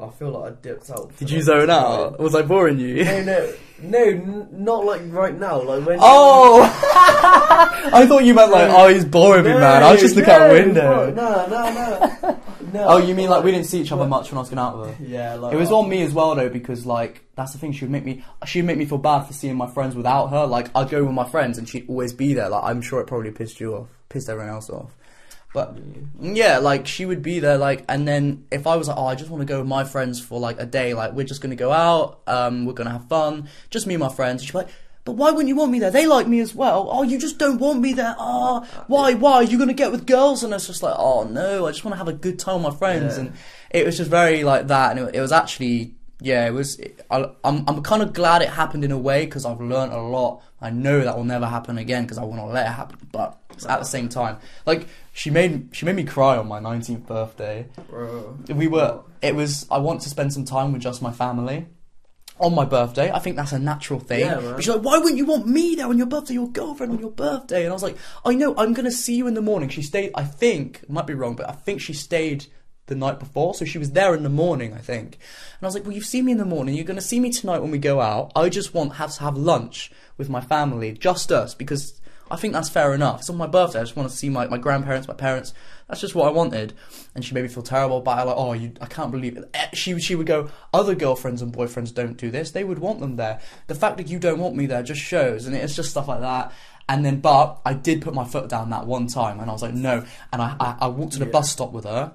I feel like I dipped out. Did you zone out? Was I boring you? No, no, no, n- not like right now. Like when. Oh, <laughs> I thought you meant like, oh, he's boring me, man. I was just looking out the window. bro, No, no, no. No. Oh, you mean like we didn't see each other much when I was going out with her? <laughs> Yeah, like It was on me as well though because like that's the thing. She would make me she would make me feel bad for seeing my friends without her. Like I'd go with my friends and she'd always be there. Like I'm sure it probably pissed you off, pissed everyone else off. But yeah, like she would be there. Like and then if I was like, oh, I just want to go with my friends for like a day. Like we're just gonna go out. Um, we're gonna have fun. Just me and my friends. She'd be like. But why wouldn't you want me there? They like me as well. Oh, you just don't want me there. Oh, why? Why? Are you gonna get with girls? And it's just like, oh no, I just want to have a good time with my friends. Yeah. And it was just very like that, and it, it was actually yeah, it was. I, I'm I'm kind of glad it happened in a way because I've learned a lot. I know that will never happen again because I will not let it happen. But at the same time, like she made she made me cry on my 19th birthday. Bro. We were. It was. I want to spend some time with just my family. On my birthday, I think that's a natural thing. Yeah, man. but she's like, "Why wouldn't you want me there on your birthday? Your girlfriend on your birthday?" And I was like, "I know. I'm gonna see you in the morning." She stayed. I think might be wrong, but I think she stayed the night before, so she was there in the morning. I think. And I was like, "Well, you've seen me in the morning. You're gonna see me tonight when we go out. I just want have to have lunch with my family, just us, because I think that's fair enough. It's on my birthday. I just want to see my, my grandparents, my parents. That's just what I wanted. And she made me feel terrible about it. Like, oh, you, I can't believe it. Eh, She, she would go, other girlfriends and boyfriends don't do this. They would want them there. The fact that you don't want me there just shows. And it's just stuff like that. And then, but I did put my foot down that one time. And I was like, no. And I, I, I walked to the Yeah. bus stop with her.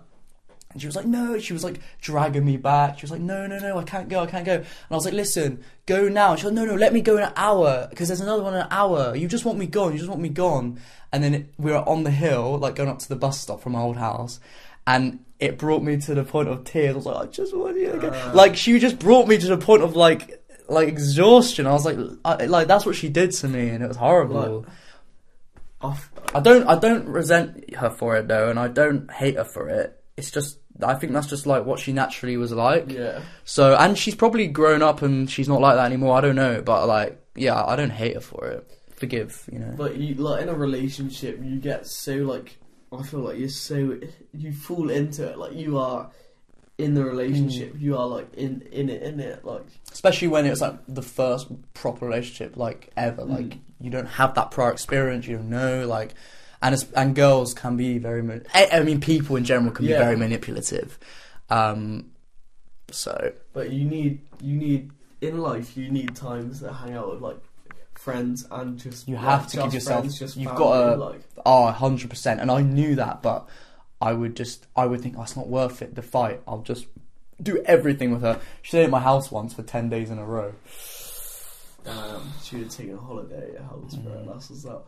And she was like, no. She was like dragging me back. She was like, no, no, no, I can't go, I can't go. And I was like, listen, go now. And she was like, no, no, let me go in an hour because there's another one in an hour. You just want me gone. You just want me gone. And then it, we were on the hill, like going up to the bus stop from my old house. And it brought me to the point of tears. I was like, I just want you to go. Uh. like, she just brought me to the point of like, like exhaustion. I was like, I, like that's what she did to me, and it was horrible. Like- I don't I don't resent her for it though, and I don't hate her for it. It's just I think that's just like what she naturally was like. Yeah. So and she's probably grown up and she's not like that anymore. I don't know, but like yeah, I don't hate her for it. Forgive, you know. But you like in a relationship, you get so like I feel like you're so you fall into it. Like you are in the relationship. You are like in in it in it. Like Especially when it's like the first proper relationship like ever. Like Mm. you don't have that prior experience. You don't know like. And, and girls can be very, I, mean, people in general can be Yeah. very manipulative. Um, so But you need you need in life you need times to hang out with like friends and just You like, have to give yourself- friends, just you've gotta- like Oh, hundred percent. And I knew that, but I would just, I would think, oh, it's not worth it. The fight. I'll just do everything with her. She stayed at my house once for ten days in a row. um, she would have taken a holiday at house. Mm. That's what's up.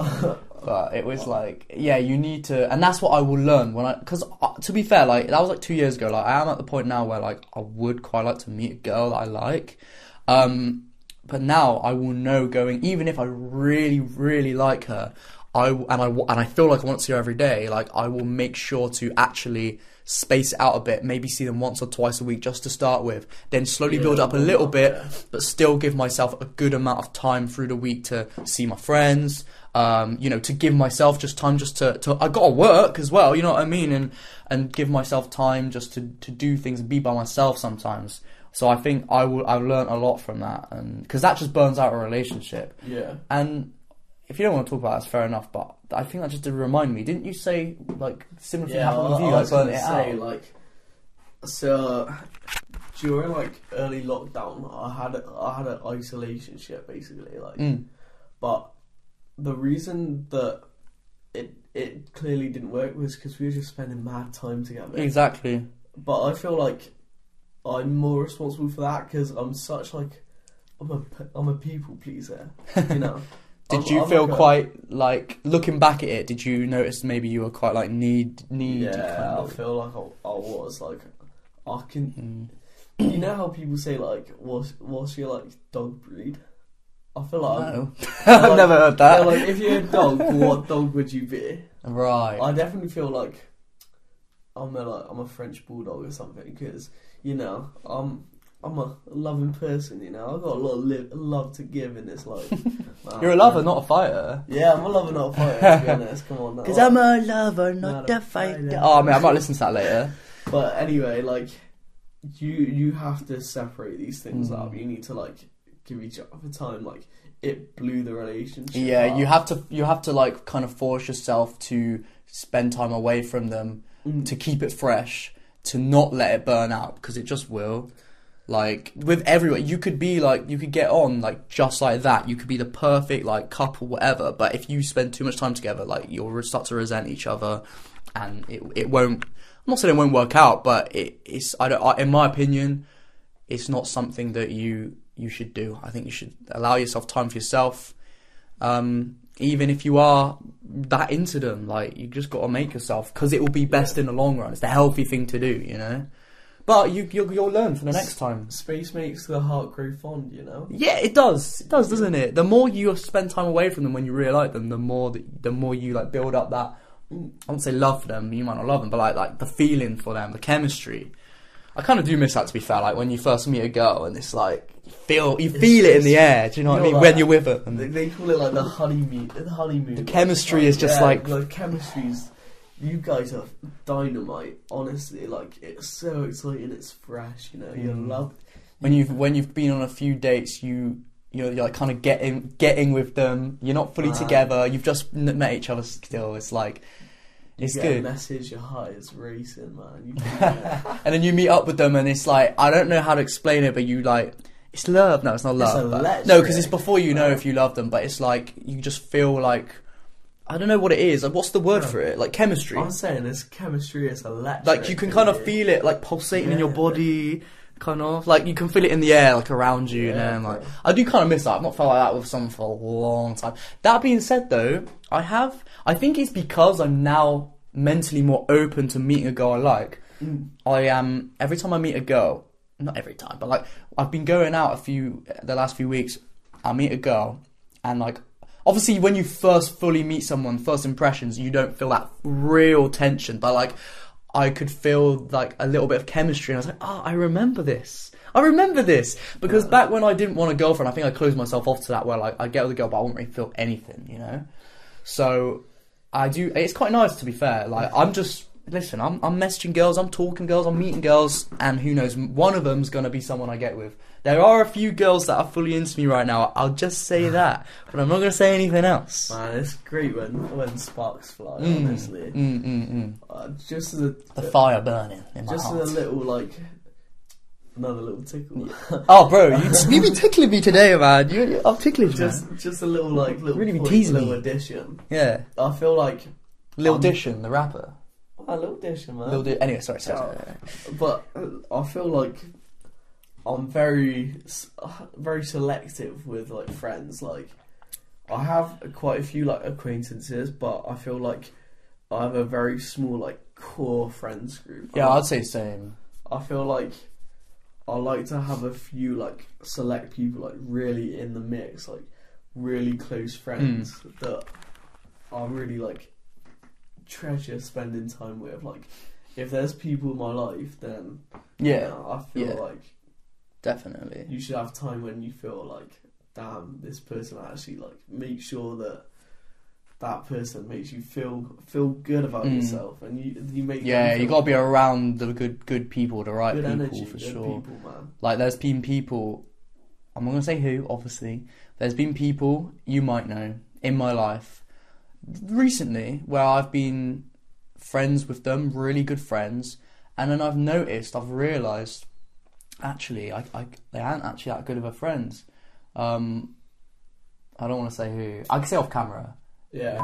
<laughs> But it was like, yeah, you need to, and that's what I will learn when I, because uh, to be fair, like that was like two years ago. Like I am at the point now where like I would quite like to meet a girl that I like. Um, but now I will know going, even if I really, really like her, I and I and I feel like I want to see her every day. Like I will make sure to actually space it out a bit, maybe see them once or twice a week just to start with, then slowly Yeah, build up a little bit, but still give myself a good amount of time through the week to see my friends. Um, you know, to give myself just time just to, to I gotta work as well, you know what I mean? And and give myself time just to, to do things and be by myself sometimes. So I think I will I've learned a lot from that and because that just burns out a relationship. Yeah. And if you don't want to talk about it, that's fair enough. But I think that just did remind me. Didn't you say like similar thing Yeah, happened with you? I Like was gonna say, out. like, so during like early lockdown, I had I had an isolation ship basically, like, Mm. but the reason that it it clearly didn't work was because we were just spending mad time together. Exactly. But I feel like I'm more responsible for that because I'm such like I'm a I'm a people pleaser, you know. <laughs> Did I'm- you I'm feel like a- quite like looking back at it? Did you notice maybe you were quite like need need? Yeah, kind I feel like I, I was like I can. Mm. You know how people say like, "What's what's your like dog breed?" I feel like No, <laughs> <laughs> I've like- never heard yeah, that. like if you're a dog, what dog would you be? right. I definitely feel like I'm a like I'm a French bulldog or something because you know I'm I'm a loving person. You know I've got a lot of li- love to give in this life. Man, <laughs> You're a lover, not a fighter. Yeah, I'm a lover, not a fighter. To be honest, come on. now. Because I'm a lover, Not not, a a fighter. fighter. Oh man, I might listen to that later. But anyway, like you you have to separate these things Mm. up. You need to like give each other time. Like it blew the relationship. Yeah, up. you have to you have to like kind of force yourself to spend time away from them Mm. to keep it fresh, to not let it burn out because it just will. Like with everyone, you could be like you could get on like just like that. You could be the perfect like couple, whatever. But if you spend too much time together, like you'll start to resent each other, and it it won't. I'm not saying it won't work out, but it, it's I don't. I, in my opinion, it's not something that you you should do. I think you should allow yourself time for yourself. Um, even if you are that into them, like you just got to make yourself because it will be best in the long run. It's the healthy thing to do, you know. But you you'll, you'll learn for the next time. Space makes the heart grow fond. You know. Yeah, it does. It does, doesn't it? The more you spend time away from them when you really like them, the more that, the more you like build up that. I won't say love for them. You might not love them, but like like the feeling for them, the chemistry. I kind of do miss that. To be fair, like when you first meet a girl and it's like you feel you feel it in the air. Do you know what I mean? like- when you're with her. They, they call it like the honeymoon. The honeymoon. The like, chemistry is just yeah, like- the chemistry's. You guys are dynamite. Honestly, like it's so exciting. It's fresh. You know, you Mm. love. when you've when you've been on a few dates, you you know you're like kind of getting getting with them. You're not fully Ah. together. You've just met each other still. It's like You it's get a good. message. Your heart is racing, man. You <laughs> And then you meet up with them, and it's like I don't know how to explain it, but you like it's love. No, it's not love. electric. no, because it's before you know if you love them, but it's like you just feel like I don't know what it is. Like, what's the word Yeah. for it? Like chemistry. I'm saying it's chemistry. It's electric. Like you can kind of feel it like pulsating in your Yeah. body, kind of like you can feel it in the air, like around you. Yeah, and, like. I do kind of miss that. I've not felt like that with someone for a long time. That being said, though, I have. I think it's because I'm now mentally more open to meeting a girl I like. Mm. I am every time I meet a girl, not every time, but like I've been going out a few the last few weeks. I meet a girl, and like obviously when you first fully meet someone, first impressions, you don't feel that real tension, but like I could feel like a little bit of chemistry, and I was like, oh, I remember this. I remember this because Yeah. back when I didn't want a girlfriend, I think I closed myself off to that. Where like I get with a girl, but I won't really feel anything, you know. So I do. It's quite nice to be fair. Like I'm just listen. I'm I'm messaging girls. I'm talking girls. I'm meeting girls, and who knows? One of them's gonna be someone I get with. There are a few girls that are fully into me right now. I'll just say <laughs> that, but I'm not gonna say anything else. Man, it's great when when sparks fly. Mm, Honestly, mm, mm, mm. uh, just as a The fire burning in my just heart. as a little like another little tickle. Oh, bro, <laughs> you, you be tickling me today, man. You, you, I'm ticklish, just man. just a little like little Really be point, teasing little me. addition. Yeah, I feel like Lil Um, Dishon, the rapper. A little addition, man. Lil Di- anyway, sorry, sorry. sorry. But I feel like I'm very, very selective with like friends. Like I have quite a few like acquaintances, but I feel like I have a very small like core friends group. Yeah, I, I'd say same. I feel like I like to have a few like select people like really in the mix, like really close friends Hmm. that I really like treasure spending time with. Like, if there's people in my life, then you Yeah, know, I feel yeah. like definitely. you should have time when you feel like, damn, this person actually like make sure that that person makes you feel feel good about Mm. yourself, and you you make Yeah, you got to be around the good good people, the right good people energy, for sure. people. Like there's been people, I'm not gonna say who, obviously. There's been people you might know in my life recently where I've been friends with them, really good friends, and then I've noticed, I've realised, actually, I, I, they aren't actually that good of a friends. Um, I don't want to say who. I can say off camera. Yeah.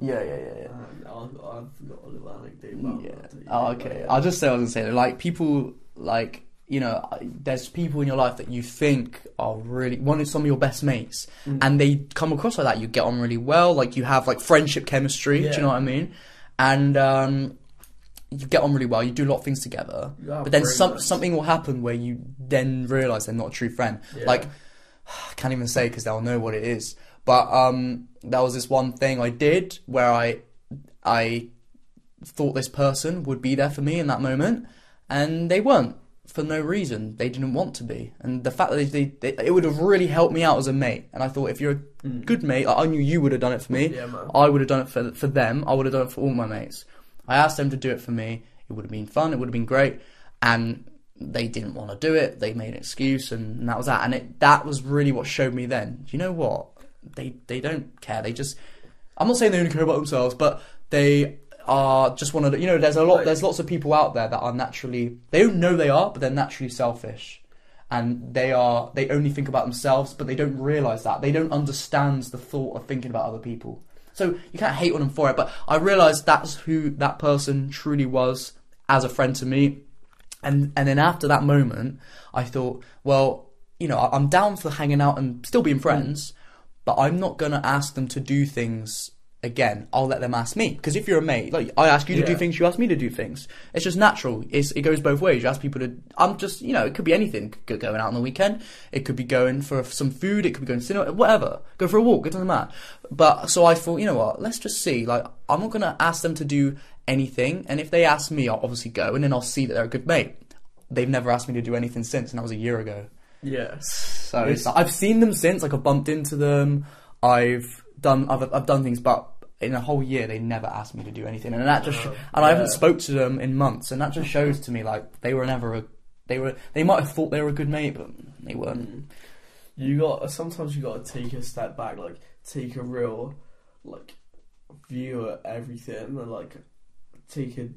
Yeah, yeah, yeah, yeah. And I've, I've got a little anecdote about Yeah. that. Oh, okay. I'll just say I was gonna say. Like people, like you know, there's people in your life that you think are really one of some of your best mates, Mm. and they come across like that. You get on really well. Like you have like friendship chemistry. Do you know what I mean? And um, you get on really well. You do a lot of things together. You But then some, something will happen where you then realize they're not a true friend. Yeah. Like <sighs> I can't even say because they'll know what it is. But um, there was this one thing I did where I I thought this person would be there for me in that moment, and they weren't for no reason. They didn't want to be, and the fact that they, they, they it would have really helped me out as a mate. And I thought if you're a Mm. good mate, I knew you would have done it for me. Yeah. I would have done it for for them. I would have done it for all my mates. I asked them to do it for me. It would have been fun. It would have been great, and they didn't want to do it. They made an excuse, and, and that was that. And it that was really what showed me then. Do you know what? They they don't care. They just. I'm not saying they only care about themselves, but they are just one of the. You know, there's a lot. There's lots of people out there that are naturally. They don't know they are, but they're naturally selfish and they are they only think about themselves but they don't realize that they don't understand the thought of thinking about other people so you can't hate on them for it but i realized that's who that person truly was as a friend to me and and then after that moment i thought well you know i'm down for hanging out and still being friends but i'm not going to ask them to do things again i'll let them ask me. Because if you're a mate like i ask you to do things you ask me to do things. It's just natural. It's, it goes both ways. You ask people to i'm just you know it could be anything. Could going out on the weekend. It could be going for some food. It could be going to cinema whatever. Go for a walk. It doesn't matter. But so i thought you know what? Let's just see. Like i'm not going to ask them to do anything. And if they ask me i'll obviously go. And then i'll see that they're a good mate. They've never asked me to do anything since. And that was a year ago. Yes. so It's- it's, I've seen them since. Like I've bumped into them. I've done. I've, I've done things, but in a whole year they never asked me to do anything, and that just. Oh, and I haven't spoke to them in months, and that just shows to me like they were never a. They were. They might have thought they were a good mate, but they weren't. Mm. You got sometimes you got to take a step back, like take a real like view at everything, and like take a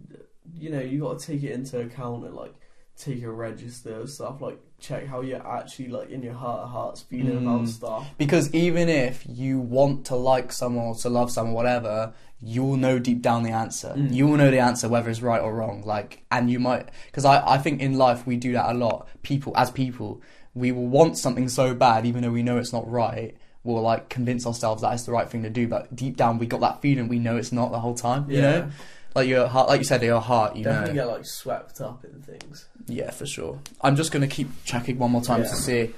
you know you got to take it into account and like take a register of stuff, like check how you're actually like in your heart of hearts feeling about Mm. stuff. Because even if you want to like someone or to love someone, whatever, you'll know deep down the answer. Mm. You will know the answer whether it's right or wrong. Like, and you might, because I, I think in life we do that a lot. People, as people, we will want something so bad, even though we know it's not right. We'll like convince ourselves that it's the right thing to do, but deep down we got that feeling we know it's not the whole time. You know, like your heart, like you said, your heart. You definitely know, get like swept up in things. yeah, for sure. I'm just gonna keep checking one more time Yeah. to see.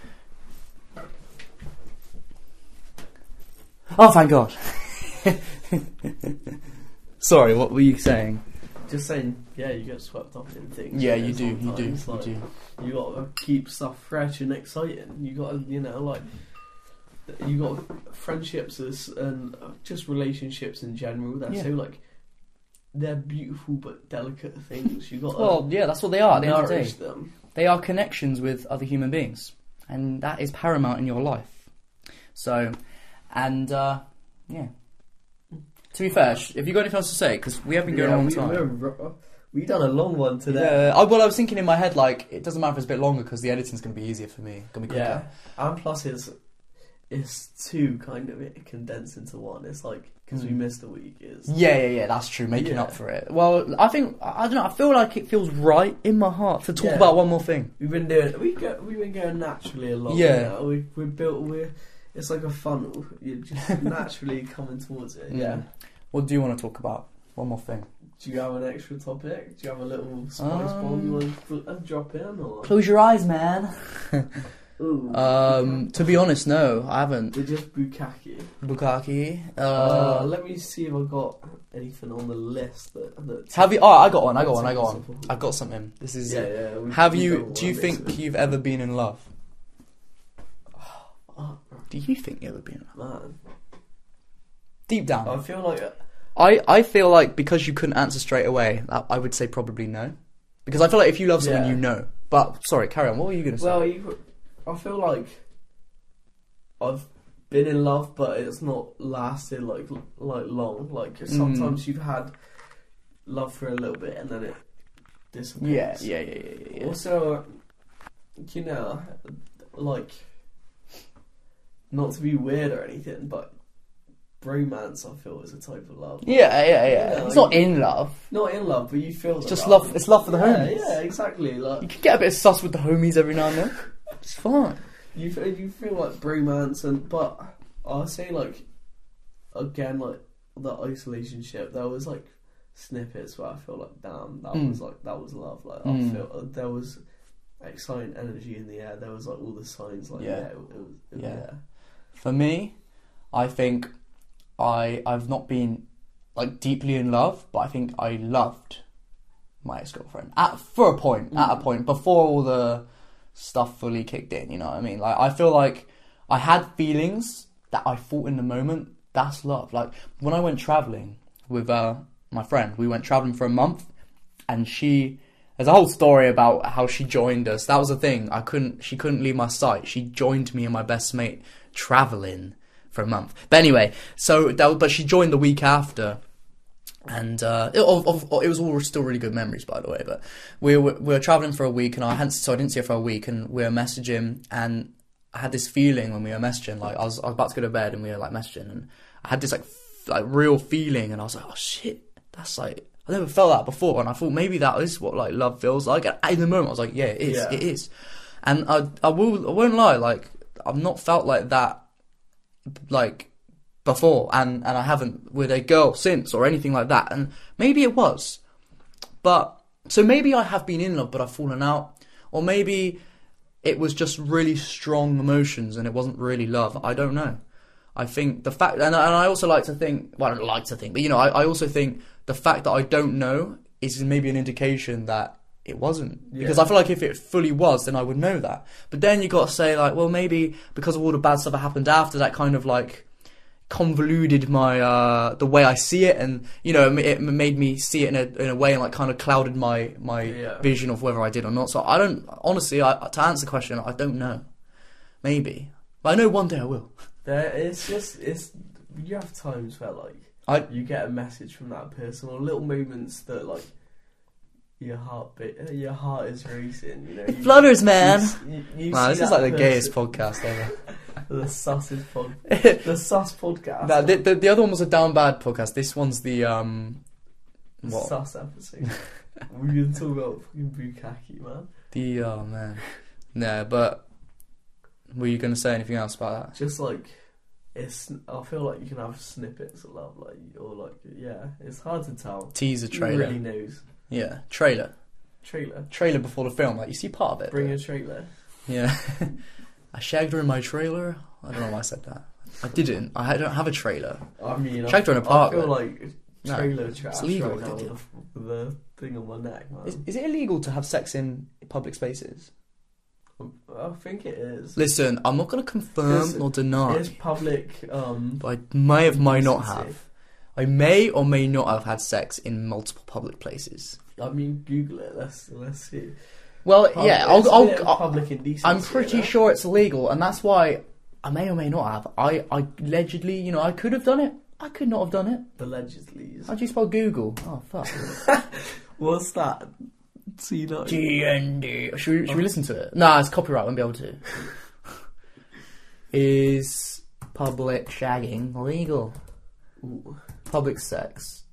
Oh, thank God. <laughs> Sorry, what were you saying? Just saying, yeah, you get swept up in things. Yeah, know, you do, you do, you like, do. You gotta keep stuff fresh and exciting. You gotta, you know, like you got friendships and just relationships in general. They're Yeah. so like they're beautiful but delicate things. You got Well, yeah, that's what they are. At the end of the them. they are connections with other human beings, and that is paramount in your life. So, and uh, yeah. To be fair, have you got anything else to say? Because we have been going yeah, on we, time. we're ro- we done a long one today. Yeah, I, well, I was thinking in my head like it doesn't matter if it's a bit longer because the editing's going to be easier for me. Gonna be quicker. Yeah, and plus it's it's two kind of it condensed into one. It's like because we Mm. missed a week. Is Yeah, yeah, yeah, that's true. Making Yeah. up for it. Well, I think I don't know. I feel like it feels right in my heart to talk Yeah. about one more thing. We've been doing. We go. We've been going naturally along. Yeah. You know? We we built. We. It's like a funnel. You're just <laughs> naturally coming towards it. Yeah. What do you want to talk about? One more thing. Do you have an extra topic? Do you have a little spice bomb you Um, want to uh, drop in or? Close your eyes, man. <laughs> Ooh. Um, to be honest, no, I haven't. They're just bukkake. Bukaki. Uh, Uh, let me see if I got anything on the list that. that have you? Oh, I got one. I got one. I got one. I got something. This is. Yeah, yeah. we- Have we you? don't you think this. you've ever been in love? Oh, Do you think you've ever been in love? man, Deep down, I feel like I, I feel like because you couldn't answer straight away, I I would say probably no. Because I feel like if you love someone, Yeah. you know. But sorry, carry on. What were you gonna say? Well, you, I feel like I've been in love, but it's not lasted like like long. Like Mm. sometimes you've had love for a little bit and then it disappears. yeah, yeah, yeah, yeah. yeah. Also, you know, like not to be weird or anything, but bromance I feel is a type of love. Yeah, yeah, yeah. You know, it's not in love. Not in love, but you feel It's just love. It's love for the yeah, homies. Yeah, exactly. Like you can get a bit of sus with the homies every now and then. <laughs> It's fine. you, feel, you feel like bromance, and but I say like again like the isolation ship. There was like snippets where I feel like damn that Mm. was like that was love. Like Mm. I feel uh, there was exciting energy in the air. There was like all the signs. Like Yeah. yeah, it, it was it, Yeah. yeah. For me, I think I I've not been like deeply in love, but I think I loved my ex girlfriend at for a point. At a Mm. point before all the stuff fully kicked in. You know what I mean? Like I feel like I had feelings that I thought in the moment that's love. Like when I went traveling with uh, my friend, we went traveling for a month, and she. There's a whole story about how she joined us. That was the thing. I couldn't. She couldn't leave my sight. She joined me and my best mate traveling for a month. But anyway, so that, but she joined the week after, and uh, it, of, of, it was all still really good memories, by the way. But we were we were traveling for a week, and I hadn't so I didn't see her for a week, and we were messaging, and I had this feeling when we were messaging, like I was I was about to go to bed, and we were like messaging, and I had this like f- like real feeling, and I was like, oh shit, that's like. I never felt that before, and I thought maybe that is what like love feels like. And in the moment, I was like, "Yeah, it is. Yeah. It is." And I, I will, I won't lie. Like, I've not felt like that, like before, and and I haven't with a girl since or anything like that. And maybe it was, but so maybe I have been in love, but I've fallen out, or maybe it was just really strong emotions and it wasn't really love. I don't know. I think the fact, and, and I also like to think, well, I don't like to think, but you know, I, I also think the fact that I don't know is maybe an indication that it wasn't. Because I feel like if it fully was, then I would know that. But then you got to say, like, well, maybe because of all the bad stuff that happened after, that kind of like convoluted my uh the way I see it, and you know, it, made me see it in a in a way and like kind of clouded my my Yeah. vision of whether I did or not. So I don't honestly, I, to answer the question, I don't know. Maybe, but I know one day I will. There, it's just it's you have times where like I- you get a message from that person or little moments that like your heart bit, your heart is racing. You know, It you, flutters, man. You, you, you Man, this is like the gayest podcast ever. <laughs> the sussest pod, <laughs> the sus podcast. Nah, the, the, the other one was a down bad podcast. This one's the um, what? sus episode. <laughs> we can talk about fucking bukkake, man. The oh man, no. But were you gonna say anything else about that? Just like it's, I feel like you can have snippets of love, like or like yeah, it's hard to tell. Teaser Who trailer. really knows? Yeah, trailer. Trailer. Trailer before the film. Like you see part of it. Bring but- a trailer. Yeah. <laughs> I shagged her in my trailer. I don't know why I said that. I didn't. I don't have a trailer. I mean, I, Shagged her in a I park, feel though. like No, trailer trash legal, right now with the, the thing on my neck, man. Is, is it illegal to have sex in public spaces? I think it is. Listen, I'm not going to confirm Listen, nor deny, It's public. Um, but I may have, may not have. I may or may not have had sex in multiple public places. I mean, Google it. Let's let's see. Well, yeah, I'll, I'll, I'll, public indecency. I'm pretty sure it's illegal, and that's why I may or may not have. I, I allegedly, you know, I could have done it. I could not have done it. Allegedly. How do you spell Google? Oh fuck. <laughs> What's that? See that? G N D. Should we, should we oh. listen to it? Nah, it's copyright. Won't be able to. Is public shagging legal? Ooh. Public sex.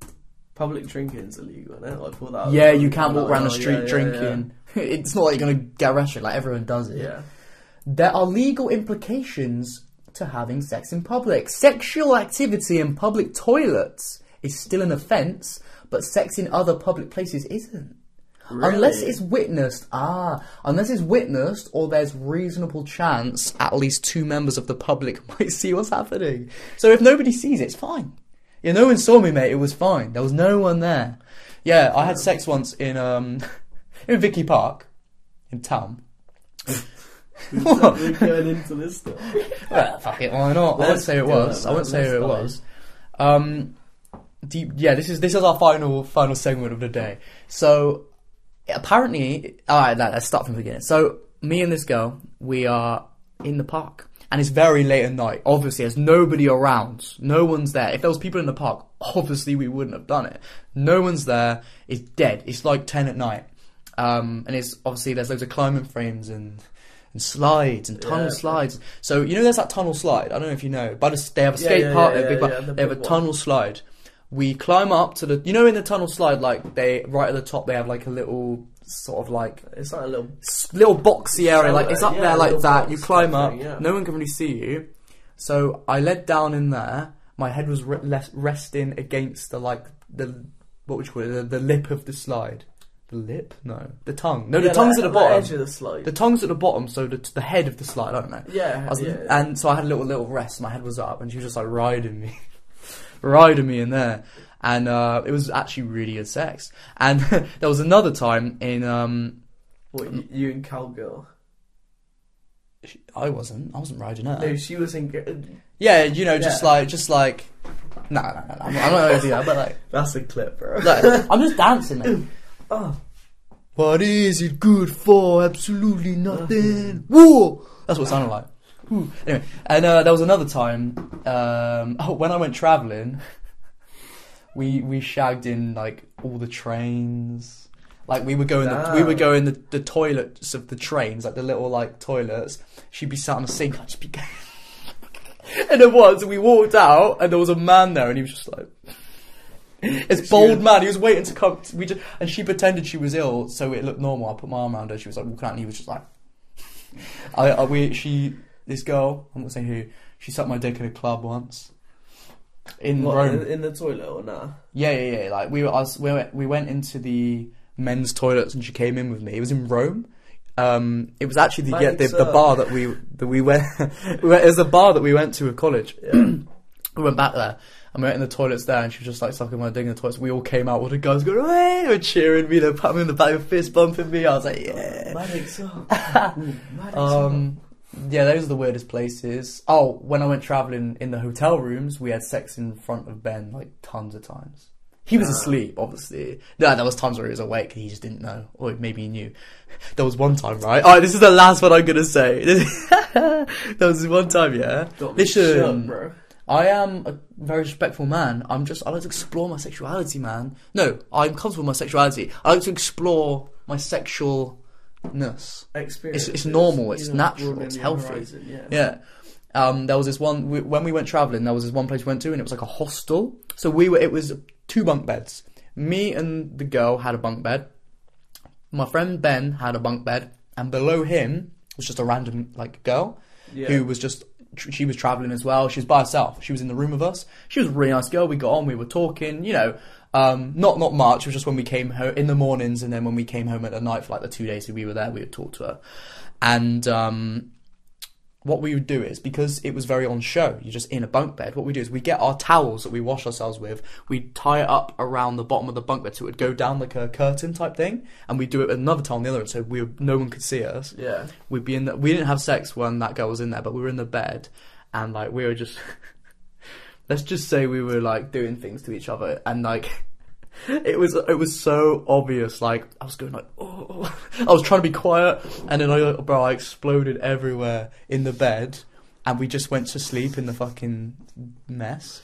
Public drinking's illegal, isn't it? Like, pull that Yeah, you can't walk Oh, around the street drinking. <laughs> it's not like you're gonna get arrested. Like everyone does Yeah. it. yeah. There are legal implications to having sex in public. Sexual activity in public toilets is still an offence, but sex in other public places isn't. Unless it's witnessed, ah, unless it's witnessed, or there's reasonable chance at least two members of the public <laughs> might see what's happening. So if nobody sees it, it's fine. Yeah, no one saw me, mate. It was fine. There was no one there. Yeah, I had sex once in um <laughs> in Vicky Park in town. <laughs> We're going <laughs> into this stuff. Well, fuck it, why not? I won't Let's say it do was. I won't say who it was. Um, you- yeah, this is this is our final final segment of the day. So apparently, all right, let- let's start from the beginning. So me and this girl, we are in the park, and it's very late at night. Obviously, there's nobody around. No one's there. If there was people in the park, obviously we wouldn't have done it. No one's there. It's dead. It's like ten at night, um, and it's obviously there's loads of climbing frames and. And slides and tunnel Yeah. slides. So you know, there's that tunnel slide. I don't know if you know, but they have a skate yeah, park. they have a big yeah, park, the they have a one. tunnel slide. We climb up to the. You know, in the tunnel slide, like they right at the top, they have like a little sort of like It's like a little. little boxy area. Like it's up there like that. You climb up. thing. No one can really see you. So I led down in there. My head was re- resting against the like the what would you call it? The, the lip of the slide. The lip? No, the tongue. No, Yeah, the tongue's like- at the bottom. edge of the slide. The tongue's at the bottom, so the, the head of the slide. I don't know. yeah, was- yeah. And so I had a little little rest. My head was up, and she was just like riding me, <laughs> riding me in there. And uh, it was actually really good sex. And <laughs> there was another time in um, What, you, you and cowgirl? sh- I wasn't I wasn't riding her. No, she was in. Yeah, you know, just Yeah. like just like no no no, no I'm, not, I'm not gonna do that. But like, <laughs> That's a clip, bro. like I'm just dancing. Oh, What is it good for? Absolutely nothing. <laughs> That's what it sounded like. Anyway, and uh, there was another time um, oh, <laughs> when I went travelling. We we shagged in like all the trains. Like we would go in the we would go in the, the toilets of the trains, like the little like toilets. She'd be sat on the sink, I'd just be <laughs> going. and then once we walked out, and there was a man there, and he was just like. <laughs> This bold man, he was waiting to come. We just, and she pretended she was ill, so it looked normal. I put my arm around her. She was like walking out, and he was just like, <laughs> I, I we she this girl. I'm not saying who. She sucked my dick at a club once in what, Rome. in, in the toilet or nah? Yeah, yeah, yeah. Like we were, I was, we went, we went into the men's toilets, and she came in with me. It was in Rome. Um, it was actually the, yeah, the, Thanks, the uh, bar that we that we went. <laughs> we went it was the bar that we went to at college. <clears throat> We went back there and we went in the toilets there, and she was just like sucking my dick in the toilets. We all came out, all the guys going, "Hey!" They were cheering me, they pat me on the back, fist bumping me. I was like, "Yeah." Up. <laughs> Ooh, Maddox Um, yeah, those are the weirdest places. Oh, when I went traveling in the hotel rooms, we had sex in front of Ben like tons of times. He was asleep, obviously. No, there was times where he was awake. And he just didn't know, or maybe he knew. <laughs> There was one time, right? Oh, this is the last one I'm gonna say. <laughs> there was one time, yeah. up. Got me Listen, shut, bro. I am a very respectful man. I'm just I like to explore my sexuality, man. No, I'm comfortable with my sexuality. I like to explore my sexualness. Experience. it's normal, it's you know, natural, it's healthy. horizon, Yeah. Yeah. Um, there was this one we, when we went traveling. There was this one place we went to, and it was like a hostel. So we were. It was two bunk beds. Me and the girl had a bunk bed. My friend Ben had a bunk bed, and below him was just a random like girl Yeah. who was just. She was traveling as well. She was by herself. She was in the room with us. She was a really nice girl. We got on. We were talking. You know, um, not not much. It was just when we came home in the mornings, and then when we came home at the night for like the two days that we were there, we would talk to her. And um, what we would do is because it was very on show, you're just in a bunk bed. What we do is we get our towels that we wash ourselves with, we tie it up around the bottom of the bunk bed so it would go down like a curtain type thing, and we do it with another towel on the other end so we no one could see us. Yeah. We'd be in. The, we didn't have sex when that girl was in there, but we were in the bed, and like we were just. <laughs> let's just say we were like doing things to each other, and like. It was it was so obvious. Like I was going like, oh, <laughs> I was trying to be quiet, and then I bro, I exploded everywhere in the bed, and we just went to sleep in the fucking mess.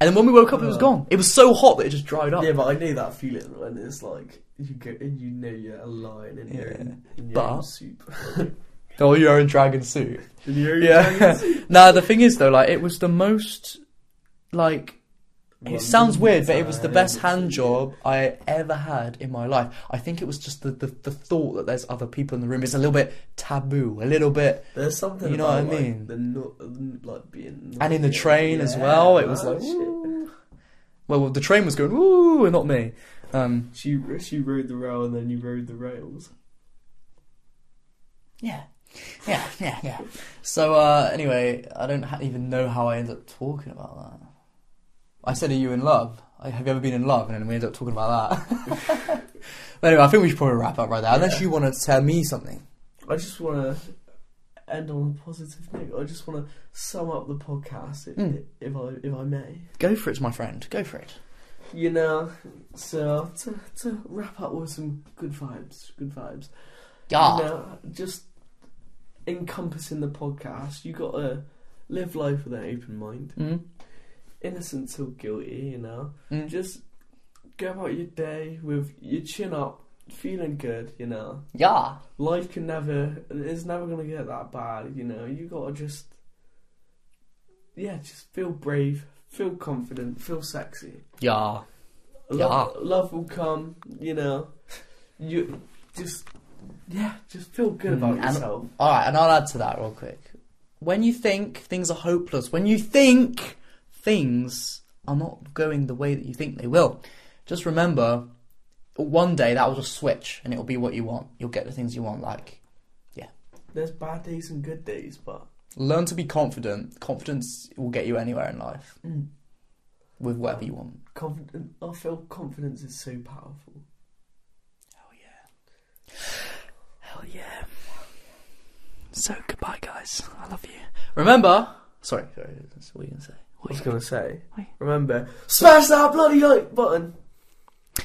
And then when we woke up, it was Uh. gone. It was so hot that it just dried up. Yeah, but I knew that feeling when it's like you go and you know you're alive in your Yeah. own, in your But- own soup. <laughs> Oh, your own dragon suit. In your own Yeah. dragon soup. <laughs> Nah, the thing is though, like it was the most like it sounds weird, but it was the best hand job I ever had in my life. I think it was just the, the, the thought that there's other people in the room is a little bit taboo, a little bit. There's something You know about, what I like, mean? the no, like being And in the train as well, it was like, shit. well, the train was going woo, and not me. Um, She she rode the rail and then you rode the rails. yeah, yeah, yeah, yeah. So uh, anyway, I don't ha- even know how I ended up talking about that. I said, "Are you in love? I- Have you ever been in love?" And then we ended up talking about that. <laughs> but anyway, I think we should probably wrap up right there. Unless Yeah. you want to tell me something. I just want to end on a positive note. I just want to sum up the podcast, if, Mm. if I if I may. Go for it, my friend. Go for it. You know, so to to wrap up with some good vibes, good vibes. Yeah. You know, just encompassing the podcast, you got to live life with an open mind, Mm. Innocent till guilty. You know, Mm. just go about your day with your chin up, feeling good. You know, Yeah. life can never it's never gonna get that bad you know you gotta just yeah just feel brave feel confident feel sexy Yeah. love, love will come you know you just yeah just feel good about Mm, and- yourself All right, and I'll add to that real quick. When you think things are hopeless, when you think things are not going the way that you think they will, just remember, one day that will just switch, and it'll be what you want. You'll get the things you want. Like, yeah. there's bad days and good days but learn to be confident. Confidence will get you anywhere in life mm. with whatever you want. confident i feel confidence is so powerful Hell yeah. Hell yeah. So goodbye, guys. I love you. Remember. Sorry, sorry. That's what you gonna say. I was gonna say Wait. remember smash that bloody like button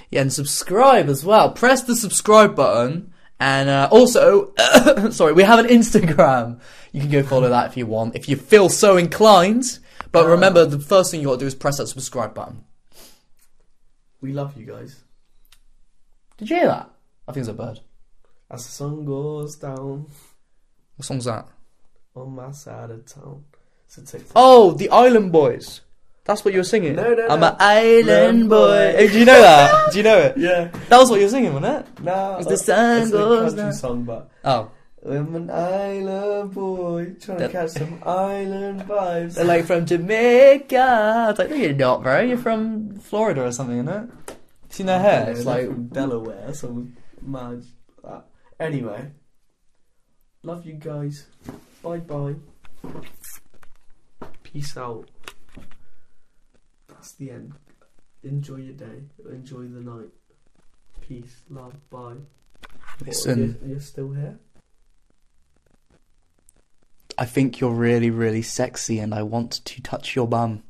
Yeah, and subscribe as well. Press the subscribe button. And uh, also, <coughs> sorry, we have an Instagram. You can go follow that if you want, if you feel so inclined. But Uh. remember, the first thing you got to do is press that subscribe button. we love you guys Did you hear that? I think it's a bird. as the sun goes down What song's that? on my side of town. So Oh, the Island Boys. That's what you were singing. No, no, I'm no. an island Island boy. Hey, do you know that? do you know it? yeah. That was what you were singing, wasn't it? No. As uh, the sun it's goes a country down. song, but Oh, I'm an island boy trying to catch some island vibes. they're like from Jamaica. I was like, no, you're not, bro. You're from Florida or something, isn't it? Seen their hair? It's like from Delaware, some mad. Uh, anyway, love you guys. Bye bye. Peace out. That's the end. Enjoy your day. Enjoy the night. Peace, love, bye. Listen. you're, you're still here? I think you're really, really sexy, and I want to touch your bum.